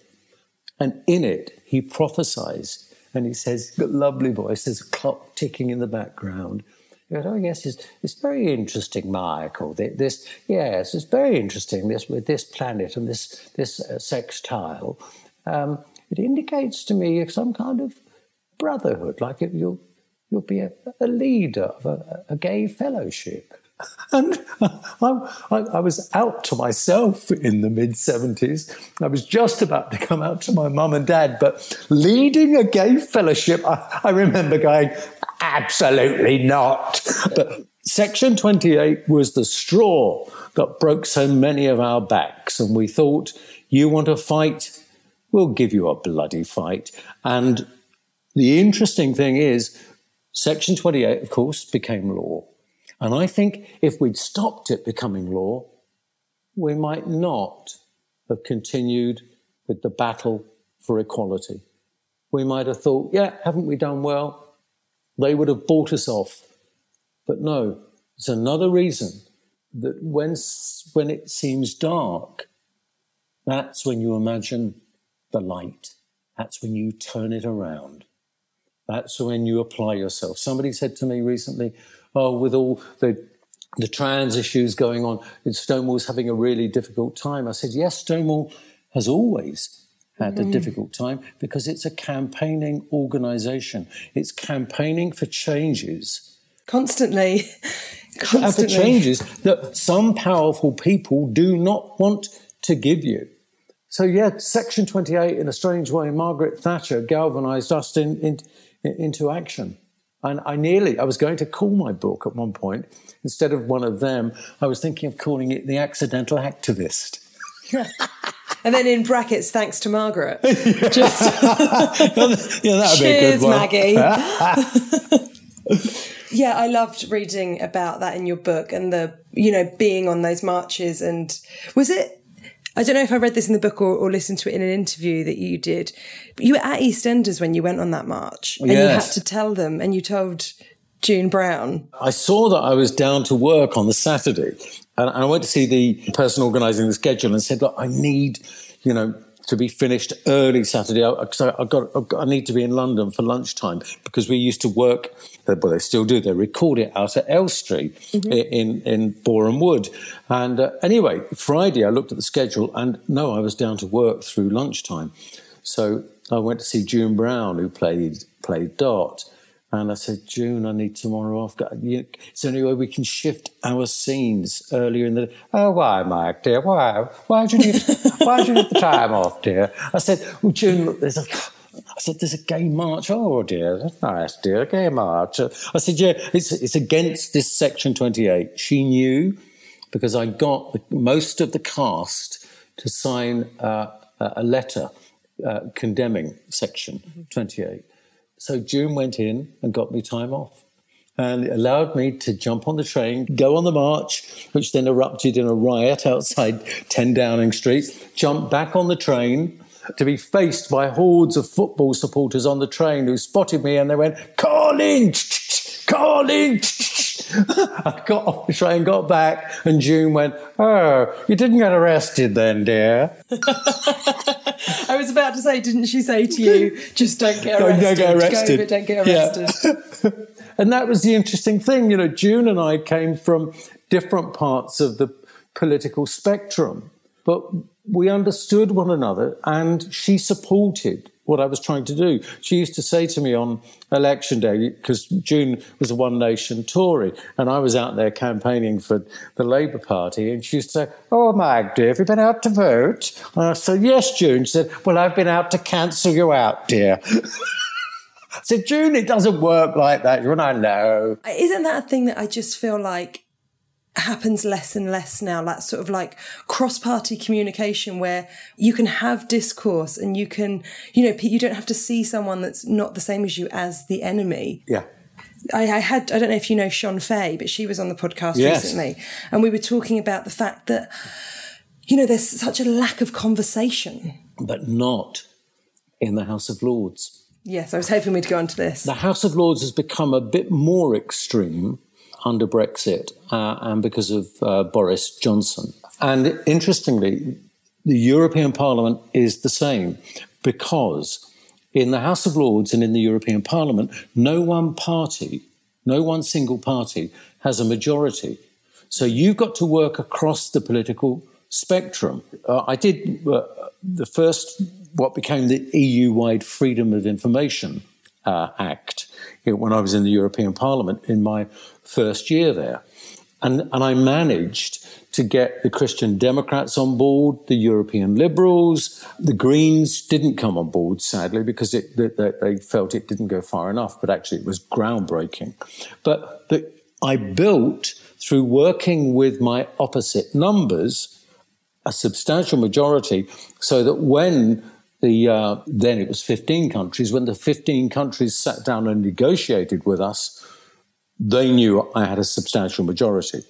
And in it, he prophesies and he says, lovely voice, there's a clock ticking in the background. Oh, yes, it's, it's very interesting, Michael. This, yes, it's very interesting, this with this planet and this, this uh, sextile um, it indicates to me some kind of brotherhood, like you'll, you'll be a, a leader of a, a, gay fellowship. And I, I, I, was out to myself in the mid 70s. I was just about to come out to my mum and dad, but leading a gay fellowship, I, I remember going, absolutely not. But Section 28 was the straw that broke so many of our backs. And we thought, you want to fight we'll give you a bloody fight. And the interesting thing is, Section 28, of course, became law. And I think if we'd stopped it becoming law, we might not have continued with the battle for equality. We might have thought, yeah, haven't we done well? They would have bought us off. But no, it's another reason that when, when it seems dark, that's when you imagine the light. That's when you turn it around. That's when you apply yourself. Somebody said to me recently, oh, with all the the trans issues going on, Stonewall's having a really difficult time. I said, yes, Stonewall has always had mm-hmm. a difficult time because it's a campaigning organization. It's campaigning for changes. Constantly. Constantly. For changes that some powerful people do not want to give you. So, yeah, Section 28, in a strange way, Margaret Thatcher galvanized us in, in, into action. And I nearly, I was going to call my book at one point, instead of one of them, I was thinking of calling it The Accidental Activist. and then in brackets, thanks to Margaret. Just yeah, that would be a good one. Maggie. yeah, I loved reading about that in your book and the, you know, being on those marches. And was it, I don't know if I read this in the book or, or listened to it in an interview that you did. You were at EastEnders when you went on that march and yes. you had to tell them and you told June Brown. I saw that I was down to work on the Saturday and I went to see the person organising the schedule and said, look, I need, you know, to be finished early Saturday because I, I, got, I, got, I need to be in London for lunchtime because we used to work. Well, they still do. They record it out at Elstree mm-hmm. in in Boreham Wood. And uh, anyway, Friday I looked at the schedule and no, I was down to work through lunchtime. So I went to see June Brown, who played played Dot. And I said, June, I need tomorrow off. Is there any way we can shift our scenes earlier in the day? Oh, why, Mike, dear? Why? Why do you need, why do you need the time off, dear? I said, well, June, look, there's a, I said, there's a gay march. Oh, dear, that's nice, dear, gay march. I said, yeah, it's, it's against this section 28. She knew because I got the, most of the cast to sign uh, a letter uh, condemning section mm-hmm. 28. So June went in and got me time off. And it allowed me to jump on the train, go on the march, which then erupted in a riot outside 10 Downing Street, jump back on the train, to be faced by hordes of football supporters on the train who spotted me and they went, Colin, Colin. I got off the train, got back, and June went, Oh, you didn't get arrested then, dear. I was about to say, didn't she say to you, just don't get arrested? Don't, get arrested. Go, don't get arrested. Yeah. and that was the interesting thing. You know, June and I came from different parts of the political spectrum, but we understood one another and she supported what I was trying to do. She used to say to me on election day, because June was a One Nation Tory, and I was out there campaigning for the Labour Party, and she used to say, Oh, Mag, dear, have you been out to vote? And I said, Yes, June. She said, Well, I've been out to cancel you out, dear. I said, June, it doesn't work like that. You and I know. Isn't that a thing that I just feel like happens less and less now, that sort of like cross party communication where you can have discourse and you can, you know, you don't have to see someone that's not the same as you as the enemy. Yeah. I, I had, I don't know if you know Shon Faye, but she was on the podcast yes. recently and we were talking about the fact that, you know, there's such a lack of conversation. But not in the House of Lords. Yes, I was hoping we'd go on to this. The House of Lords has become a bit more extreme under Brexit uh, and because of uh, Boris Johnson. And interestingly, the European Parliament is the same because in the House of Lords and in the European Parliament, no one party, no one single party has a majority. So you've got to work across the political spectrum. Uh, I did uh, the first, what became the EU wide Freedom of Information uh, Act when I was in the European Parliament in my first year there. And, and I managed to get the Christian Democrats on board, the European Liberals. The Greens didn't come on board, sadly, because it, they, they felt it didn't go far enough, but actually it was groundbreaking. But the, I built, through working with my opposite numbers, a substantial majority so that when the uh, then it was 15 countries when the 15 countries sat down and negotiated with us they knew I had a substantial majority.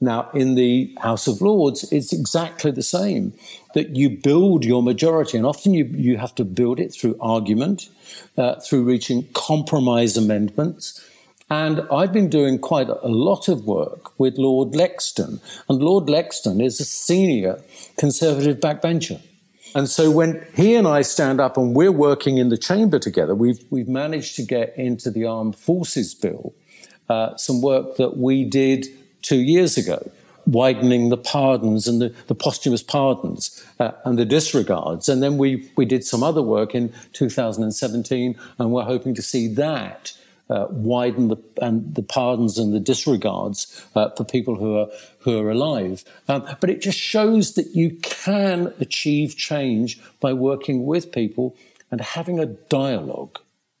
Now, in the House of Lords, it's exactly the same that you build your majority, and often you, you have to build it through argument, uh, through reaching compromise amendments. And I've been doing quite a lot of work with Lord Lexden, and Lord Lexden is a senior Conservative backbencher. And so when he and I stand up and we're working in the chamber together, we've, we've managed to get into the Armed Forces Bill uh, some work that we did two years ago, widening the pardons and the, the posthumous pardons uh, and the disregards. And then we, we did some other work in 2017, and we're hoping to see that. Uh, widen the and the pardons and the disregards uh, for people who are who are alive. Um, but it just shows that you can achieve change by working with people and having a dialogue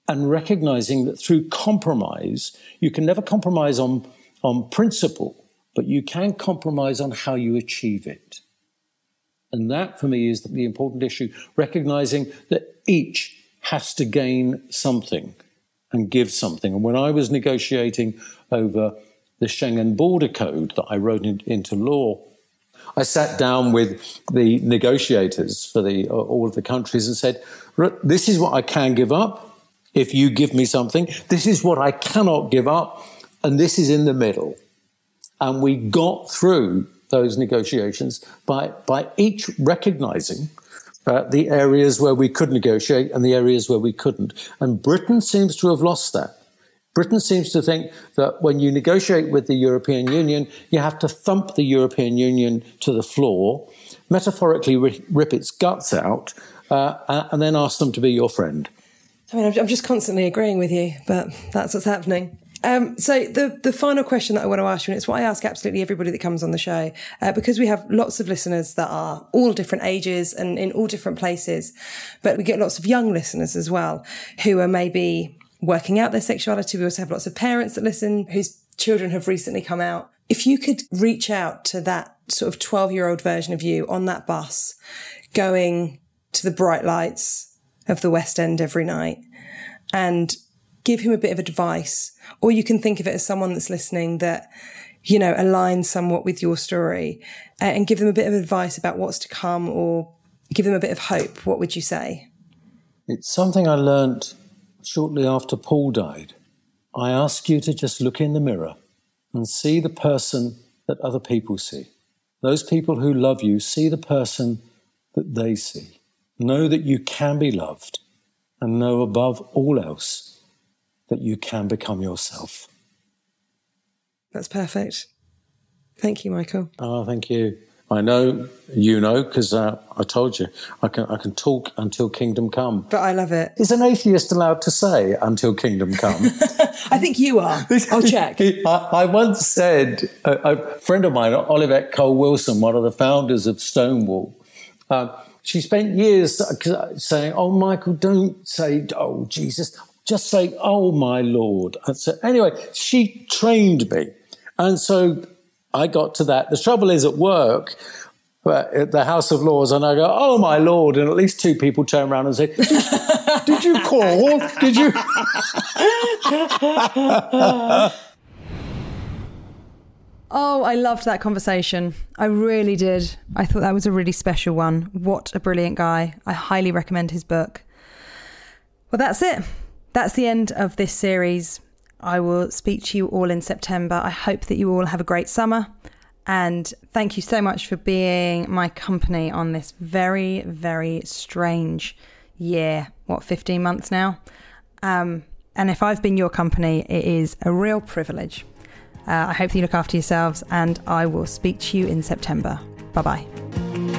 and recognizing that through compromise, you can never compromise on, on principle, but you can compromise on how you achieve it. And that, for me, is the important issue, recognizing that each has to gain something. and give something. And when I was negotiating over the Schengen border code that I wrote in, into law, I sat down with the negotiators for the, all of the countries and said, This is what I can give up if you give me something. This is what I cannot give up. And this is in the middle. And we got through those negotiations by, by each recognizing uh, the areas where we could negotiate and the areas where we couldn't. And Britain seems to have lost that. Britain seems to think that when you negotiate with the European Union, you have to thump the European Union to the floor, metaphorically rip its guts out, uh, and then ask them to be your friend. I mean, I'm just constantly agreeing with you, but that's what's happening. Um, so the the final question that I want to ask you, and it's what I ask absolutely everybody that comes on the show, uh, because we have lots of listeners that are all different ages and in all different places, but we get lots of young listeners as well who are maybe working out their sexuality. We also have lots of parents that listen whose children have recently come out. If you could reach out to that sort of 12 year old version of you on that bus, going to the bright lights of the West End every night and give him a bit of advice. Or you can think of it as someone that's listening that, you know, aligns somewhat with your story uh, and give them a bit of advice about what's to come or give them a bit of hope. What would you say? It's something I learned shortly after Paul died. I ask you to just look in the mirror and see the person that other people see. Those people who love you see the person that they see. Know that you can be loved and know above all else that you can become yourself. That's perfect. Thank you, Michael. Oh, thank you. I know you know because uh, I told you I can I can talk until kingdom come. But I love it. Is an atheist allowed to say until kingdom come? I think you are. I'll check. I, I once said a, a, friend of mine, Olivette Cole Wilson, one of the founders of Stonewall. Uh, she spent years uh, saying, "Oh, Michael, don't say, oh Jesus, just say, oh my Lord." And so, anyway, she trained me, and so I got to that. The trouble is at work, at the House of Lords, and I go, "Oh my Lord!" And at least two people turn around and say, "Did you, did you call? Did you?" Oh, I loved that conversation. I really did. I thought that was a really special one. What a brilliant guy. I highly recommend his book. Well, that's it. That's the end of this series. I will speak to you all in September. I hope that you all have a great summer. And thank you so much for being my company on this very, very strange year. What, 15 months now? Um, and if I've been your company, it is a real privilege. Uh, I hope you look after yourselves, and I will speak to you in September. Bye bye.